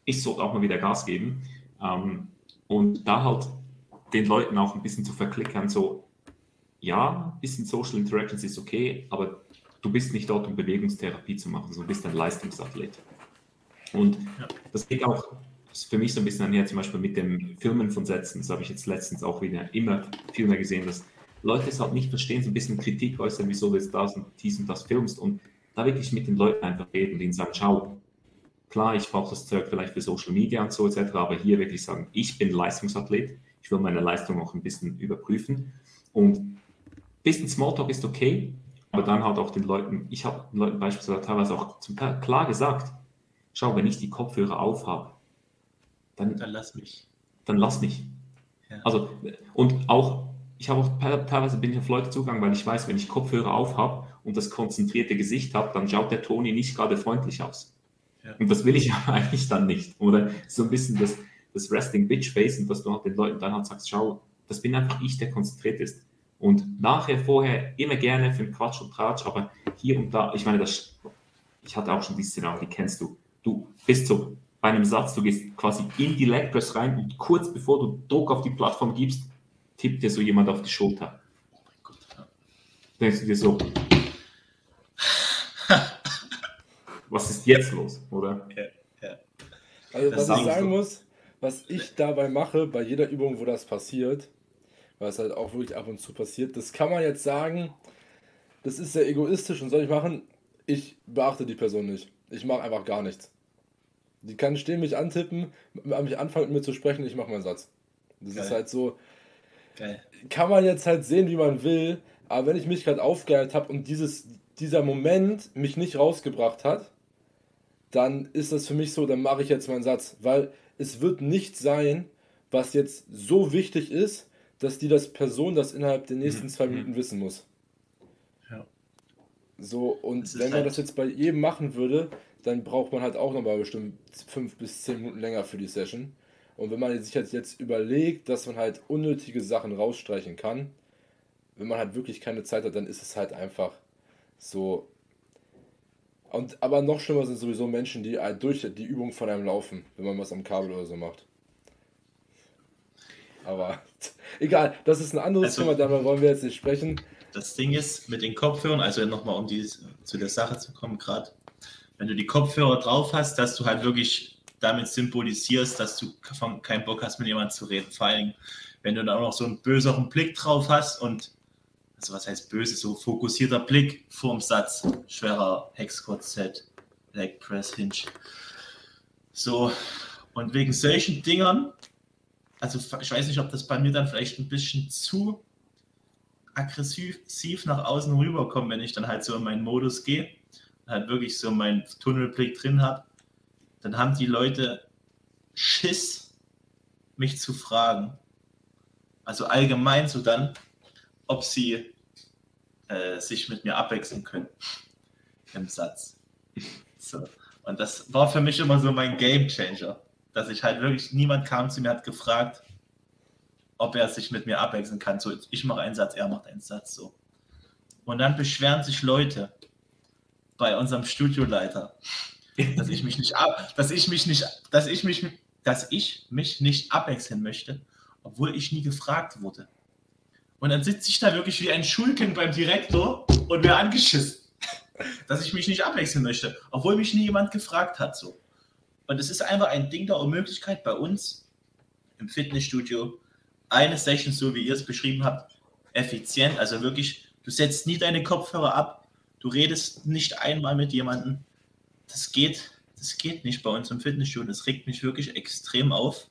ich sollte auch mal wieder Gas geben. Ähm, und da halt den Leuten auch ein bisschen zu verklickern, so, ja, ein bisschen Social Interactions ist okay, aber du bist nicht dort, um Bewegungstherapie zu machen, sondern du bist ein Leistungsathlet. Und ja. das geht auch für mich so ein bisschen einher, zum Beispiel mit dem Filmen von Sätzen. Das habe ich jetzt letztens auch wieder immer viel mehr gesehen, dass Leute es halt nicht verstehen, so ein bisschen Kritik äußern, wieso du jetzt das und dies und das filmst und da wirklich mit den Leuten einfach reden und ihnen sagen, schau, klar, ich brauche das Zeug vielleicht für Social Media und so etc., aber hier wirklich sagen, ich bin Leistungsathlet, ich will meine Leistung auch ein bisschen überprüfen und ein bisschen Smalltalk ist okay, aber dann halt auch den Leuten, ich habe den Leuten beispielsweise teilweise auch zum Teil klar gesagt, schau, wenn ich die Kopfhörer aufhabe, dann, dann lass mich. Dann lass mich. Ja. Also, und auch, ich habe auch teilweise bin ich auf Leute zugegangen, weil ich weiß, wenn ich Kopfhörer auf habe und das konzentrierte Gesicht habe, dann schaut der Toni nicht gerade freundlich aus. Ja. Und das will ich aber eigentlich dann nicht. Oder so ein bisschen das, das Resting Bitch Face und dass du halt den Leuten dann halt sagst, schau, das bin einfach ich, der konzentriert ist. Und nachher, vorher immer gerne für den Quatsch und Tratsch, aber hier und da, ich meine, das, ich hatte auch schon die Szenario, die kennst du du bist so bei einem Satz, du gehst quasi in die Leg Press rein und kurz bevor du Druck auf die Plattform gibst, tippt dir so jemand auf die Schulter. Oh mein Gott. Ja. Denkst du dir so, was ist jetzt los, oder? Ja, ja. Also, das was ich sagen so. muss, was ich dabei mache, bei jeder Übung, wo das passiert, weil es halt auch wirklich ab und zu passiert, das kann man jetzt sagen, das ist sehr egoistisch und soll ich machen, ich beachte die Person nicht. Ich mache einfach gar nichts. Die kann stehen, mich antippen, mich anfangen mit mir zu sprechen, ich mache meinen Satz. Das Geil. ist halt so. Geil. Kann man jetzt halt sehen, wie man will, aber wenn ich mich gerade aufgeheilt habe und dieses, dieser Moment mich nicht rausgebracht hat, dann ist das für mich so, dann mache ich jetzt meinen Satz. Weil es wird nicht sein, was jetzt so wichtig ist, dass die das Person das innerhalb der nächsten mhm. zwei mhm. Minuten wissen muss. Ja. So, und wenn man halt das jetzt bei jedem machen würde, dann braucht man halt auch nochmal bestimmt fünf bis zehn Minuten länger für die Session. Und wenn man sich jetzt überlegt, dass man halt unnötige Sachen rausstreichen kann, wenn man halt wirklich keine Zeit hat, dann ist es halt einfach so. Und, aber noch schlimmer sind sowieso Menschen, die halt durch die Übung von einem laufen, wenn man was am Kabel oder so macht. Aber egal, das ist ein anderes also, Thema, darüber wollen wir jetzt nicht sprechen. Das Ding ist mit den Kopfhörern, also nochmal um die, zu der Sache zu kommen, gerade wenn du die Kopfhörer drauf hast, dass du halt wirklich damit symbolisierst, dass du keinen Bock hast, mit jemandem zu reden. Vor allem, wenn du dann auch noch so einen böseren Blick drauf hast und, also was heißt böse, so fokussierter Blick vorm Satz, schwerer Hexquad Set, Leg Press Hinge. So, und wegen solchen Dingern, also ich weiß nicht, ob das bei mir dann vielleicht ein bisschen zu aggressiv nach außen rüberkommt, wenn ich dann halt so in meinen Modus gehe halt wirklich so meinen Tunnelblick drin habe, dann haben die Leute Schiss, mich zu fragen. Also allgemein so dann, ob sie äh, sich mit mir abwechseln können im Satz. So. Und das war für mich immer so mein Game Changer, dass ich halt wirklich, niemand kam zu mir, hat gefragt, ob er sich mit mir abwechseln kann. So, ich mache einen Satz, er macht einen Satz, so. Und dann beschweren sich Leute, bei unserem Studioleiter, dass ich mich nicht ab, dass ich mich nicht, dass ich mich, dass ich mich nicht abwechseln möchte, obwohl ich nie gefragt wurde. Und dann sitze ich da wirklich wie ein Schulkind beim Direktor und wäre angeschissen, dass ich mich nicht abwechseln möchte, obwohl mich nie jemand gefragt hat. So. Und es ist einfach ein Ding der Unmöglichkeit bei uns im Fitnessstudio, eine Session, so wie ihr es beschrieben habt, effizient, also wirklich, du setzt nie deine Kopfhörer ab, Du redest nicht einmal mit jemandem. Das geht, das geht nicht bei uns im Fitnessstudio. Das regt mich wirklich extrem auf.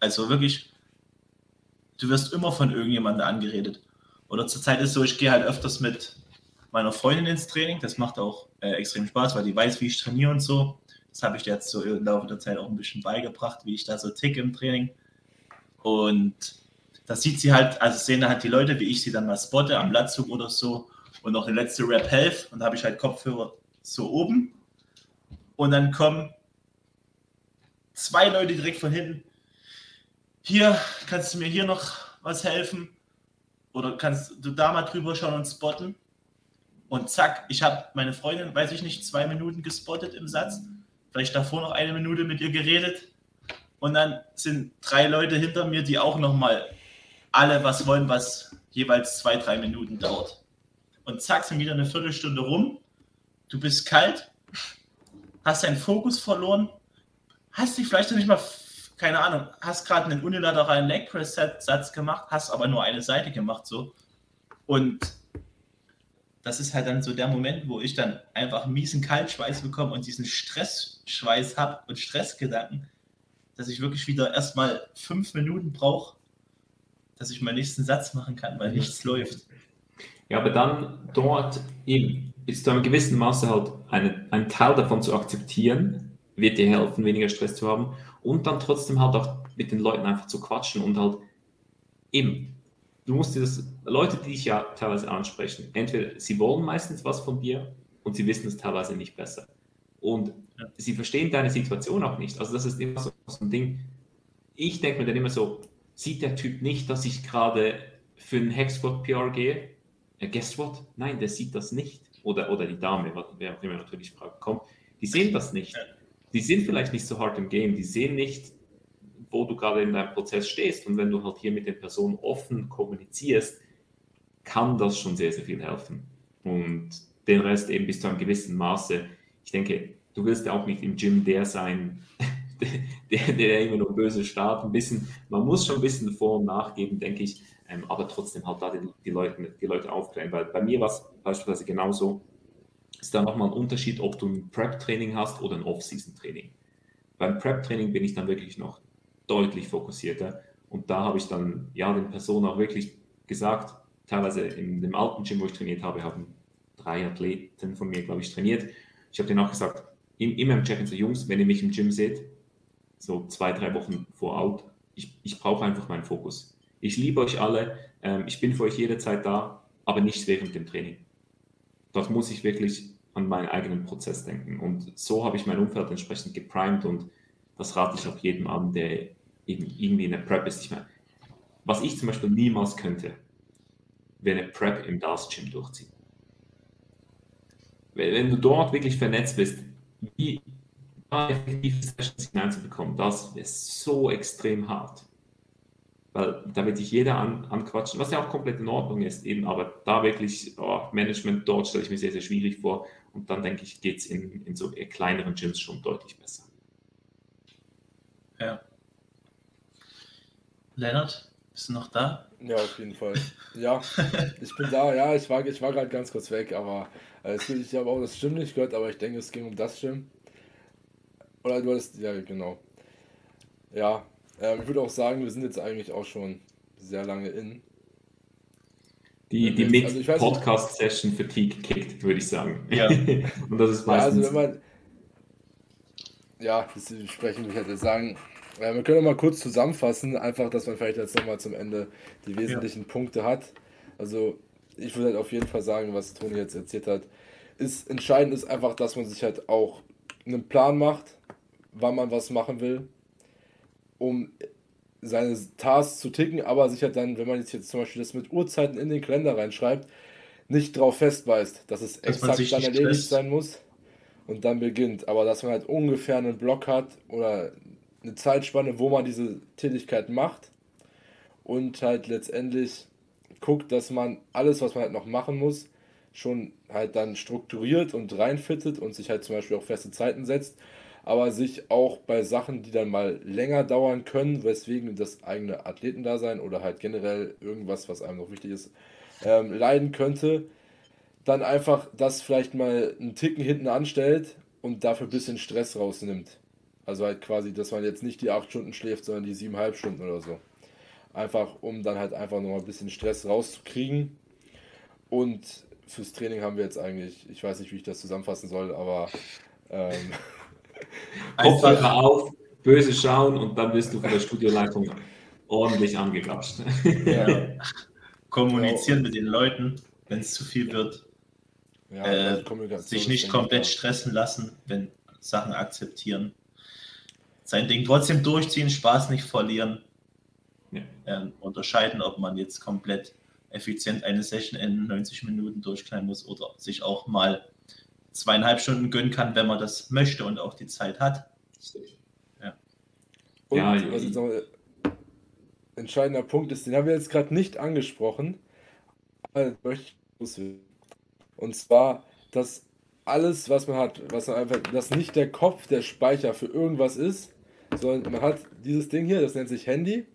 Also wirklich, du wirst immer von irgendjemandem angeredet. Oder zurzeit ist so, ich gehe halt öfters mit meiner Freundin ins Training. Das macht auch äh, extrem Spaß, weil die weiß, wie ich trainiere und so. Das habe ich dir jetzt so im Laufe der Zeit auch ein bisschen beigebracht, wie ich da so tick im Training. Und das sieht sie halt, also sehen halt die Leute, wie ich sie dann mal spotte am Latzug oder so und noch eine letzte Rap Health und da habe ich halt Kopfhörer so oben und dann kommen zwei Leute direkt von hinten. Hier, kannst du mir hier noch was helfen? Oder kannst du da mal drüber schauen und spotten? Und zack, ich habe meine Freundin, weiß ich nicht, zwei Minuten gespottet im Satz. Vielleicht davor noch eine Minute mit ihr geredet. Und dann sind drei Leute hinter mir, die auch nochmal alle was wollen, was jeweils zwei, drei Minuten dauert und zack, sind wieder eine Viertelstunde rum. Du bist kalt, hast deinen Fokus verloren, hast dich vielleicht noch nicht mal, keine Ahnung, hast gerade einen unilateralen Leg Press Satz gemacht, hast aber nur eine Seite gemacht so. Und das ist halt dann so der Moment, wo ich dann einfach miesen Kaltschweiß bekomme und diesen Stressschweiß habe und Stressgedanken, dass ich wirklich wieder erstmal fünf Minuten brauche, dass ich meinen nächsten Satz machen kann, weil nichts läuft. Ja, aber dann dort eben bis zu einem gewissen Maße halt eine, einen Teil davon zu akzeptieren, wird dir helfen, weniger Stress zu haben und dann trotzdem halt auch mit den Leuten einfach zu quatschen und halt eben, du musst dir das, Leute, die dich ja teilweise ansprechen, entweder sie wollen meistens was von dir und sie wissen es teilweise nicht besser. Und ja. sie verstehen deine Situation auch nicht. Also das ist immer so, so ein Ding. Ich denke mir dann immer so, sieht der Typ nicht, dass ich gerade für einen Hexquad PR gehe? ja, guess what? Nein, der sieht das nicht. Oder, oder die Dame, wer auch immer natürlich Frage kommt, die sehen das nicht. Die sind vielleicht nicht so hart im Game, die sehen nicht, wo du gerade in deinem Prozess stehst. Und wenn du halt hier mit den Personen offen kommunizierst, kann das schon sehr, sehr viel helfen. Und den Rest eben bis zu einem gewissen Maße. Ich denke, du willst ja auch nicht im Gym der sein, der, der immer nur böse startet. Ein bisschen, man muss schon ein bisschen vor- und nachgeben, denke ich, ähm, aber trotzdem halt da die, die, Leute, die Leute aufklären. Weil bei mir war es beispielsweise genauso, ist da nochmal ein Unterschied, ob du ein Prep-Training hast oder ein Off-Season-Training. Beim Prep-Training bin ich dann wirklich noch deutlich fokussierter und da habe ich dann ja den Personen auch wirklich gesagt, teilweise in dem alten Gym, wo ich trainiert habe, haben drei Athleten von mir, glaube ich, trainiert. Ich habe denen auch gesagt, immer im Check-in so, Jungs, wenn ihr mich im Gym seht, so zwei, drei Wochen vor Out, ich, ich brauche einfach meinen Fokus. Ich liebe euch alle, ähm, ich bin für euch jederzeit da, aber nicht während dem Training. Dort muss ich wirklich an meinen eigenen Prozess denken. Und so habe ich mein Umfeld entsprechend geprimed und das rate ich auch jedem an, der eben irgendwie in der Prep ist. Ich meine, was ich zum Beispiel niemals könnte, wäre eine Prep im DAS Gym durchziehen. Wenn du dort wirklich vernetzt bist, wie effektive Sessions hineinzubekommen, das ist so extrem hart. Weil da wird sich jeder an, anquatschen, was ja auch komplett in Ordnung ist, eben, aber da wirklich oh, Management dort stelle ich mir sehr, sehr schwierig vor. Und dann denke ich, geht es in, in so kleineren Gyms schon deutlich besser. Ja. Lennart, bist du noch da? Ja, auf jeden Fall. Ja, ich bin da, ja, ich war, ich war gerade ganz kurz weg, aber äh, ich habe auch das Stimmt nicht gehört, aber ich denke, es ging um das Stimmt. Oder du hast, ja, genau. Ja, äh, ich würde auch sagen, wir sind jetzt eigentlich auch schon sehr lange in. Die, die mit also Podcast-Session Fatigue kickt, würde ich sagen. Ja. Und das ist meistens. Ja, also wenn man. Ja, das sprechen wir hätte sagen. Ja, wir können mal kurz zusammenfassen, einfach, dass man vielleicht jetzt nochmal zum Ende die wesentlichen ja. Punkte hat. Also, ich würde halt auf jeden Fall sagen, was Toni jetzt erzählt hat, ist entscheidend ist einfach, dass man sich halt auch einen Plan macht, wann man was machen will, um seine Tasks zu ticken, aber sich halt dann, wenn man jetzt, zum Beispiel das mit Uhrzeiten in den Kalender reinschreibt, nicht darauf festbeißt, dass es dass exakt dann erledigt stresst. sein muss und dann beginnt. Aber dass man halt ungefähr einen Block hat oder eine Zeitspanne, wo man diese Tätigkeit macht und halt letztendlich guckt, dass man alles, was man halt noch machen muss, schon halt dann strukturiert und reinfittet und sich halt zum Beispiel auch feste Zeiten setzt aber sich auch bei Sachen, die dann mal länger dauern können, weswegen das eigene Athletendasein oder halt generell irgendwas, was einem noch wichtig ist, ähm, leiden könnte, dann einfach das vielleicht mal einen Ticken hinten anstellt und dafür ein bisschen Stress rausnimmt. Also halt quasi, dass man jetzt nicht die 8 Stunden schläft, sondern die 7,5 Stunden oder so. Einfach, um dann halt einfach nochmal ein bisschen Stress rauszukriegen. Und fürs Training haben wir jetzt eigentlich, ich weiß nicht, wie ich das zusammenfassen soll, aber ähm, Kopfhörer auf, böse schauen und dann bist du von der Studioleitung ordentlich angegrapscht. Ja. Kommunizieren mit den Leuten, wenn es zu viel wird. Ja, äh, sich nicht komplett stressen lassen, wenn Sachen akzeptieren. Sein Ding trotzdem durchziehen, Spaß nicht verlieren. Ja. Ähm, unterscheiden, ob man jetzt komplett effizient eine Session in 90 Minuten durchknallen muss oder sich auch mal zweieinhalb Stunden gönnen kann, wenn man das möchte und auch die Zeit hat. Ja. Und ja, was jetzt noch ein entscheidender Punkt ist, den haben wir jetzt gerade nicht angesprochen, aber möchte ich Und zwar, dass alles, was man hat, was man einfach, dass nicht der Kopf der Speicher für irgendwas ist, sondern man hat dieses Ding hier, das nennt sich Handy.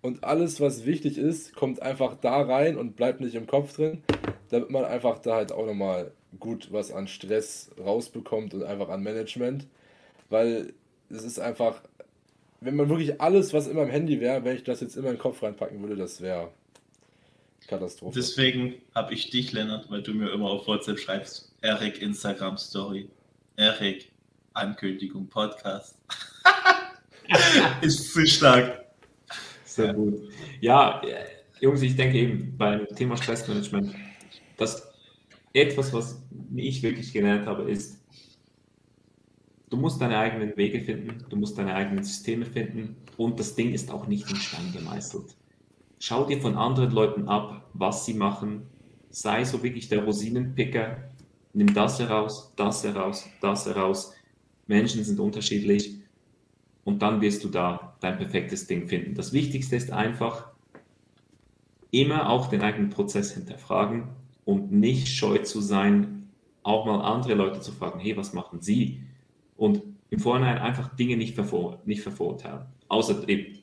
Und alles, was wichtig ist, kommt einfach da rein und bleibt nicht im Kopf drin, damit man einfach da halt auch nochmal gut was an Stress rausbekommt und einfach an Management. Weil es ist einfach, wenn man wirklich alles, was immer im Handy wäre, wenn ich das jetzt immer in den Kopf reinpacken würde, das wäre Katastrophe. Deswegen habe ich dich, Lennart, weil du mir immer auf WhatsApp schreibst, Erik Instagram Story, Erik Ankündigung Podcast. ist zu stark. Sehr ja. gut. Ja, Jungs, ich denke eben beim Thema Stressmanagement, das etwas, was ich wirklich gelernt habe, ist, du musst deine eigenen Wege finden, du musst deine eigenen Systeme finden und das Ding ist auch nicht in Stein gemeißelt. Schau dir von anderen Leuten ab, was sie machen, sei so wirklich der Rosinenpicker, nimm das heraus, das heraus, das heraus. Menschen sind unterschiedlich und dann wirst du da dein perfektes Ding finden. Das Wichtigste ist einfach, immer auch den eigenen Prozess hinterfragen und nicht scheu zu sein, auch mal andere Leute zu fragen, hey, was machen sie? Und im Vorhinein einfach Dinge nicht, vervor nicht vervorurteilen. Außer eben,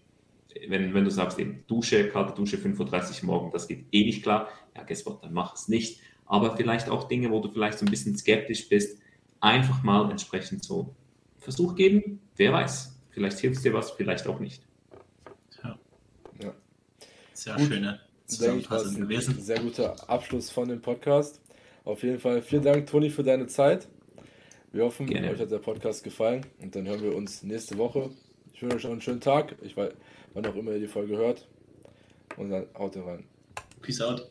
wenn, wenn du sagst, eben Dusche, kalte Dusche 5.30 Uhr morgen, das geht eh nicht klar, ja, guess what, dann mach es nicht. Aber vielleicht auch Dinge, wo du vielleicht so ein bisschen skeptisch bist, einfach mal entsprechend so Versuch geben, wer weiß. Vielleicht hilft es dir was, vielleicht auch nicht. Ja. ja. Sehr Gut. schöne Zusammenfassung gewesen. Sehr guter Abschluss von dem Podcast. Auf jeden Fall vielen Dank, Toni, für deine Zeit. Wir hoffen, Gerne. euch hat der Podcast gefallen und dann hören wir uns nächste Woche. Ich wünsche euch noch einen schönen Tag. Ich weiß, wann auch immer ihr die Folge hört. Und dann haut rein. Peace out.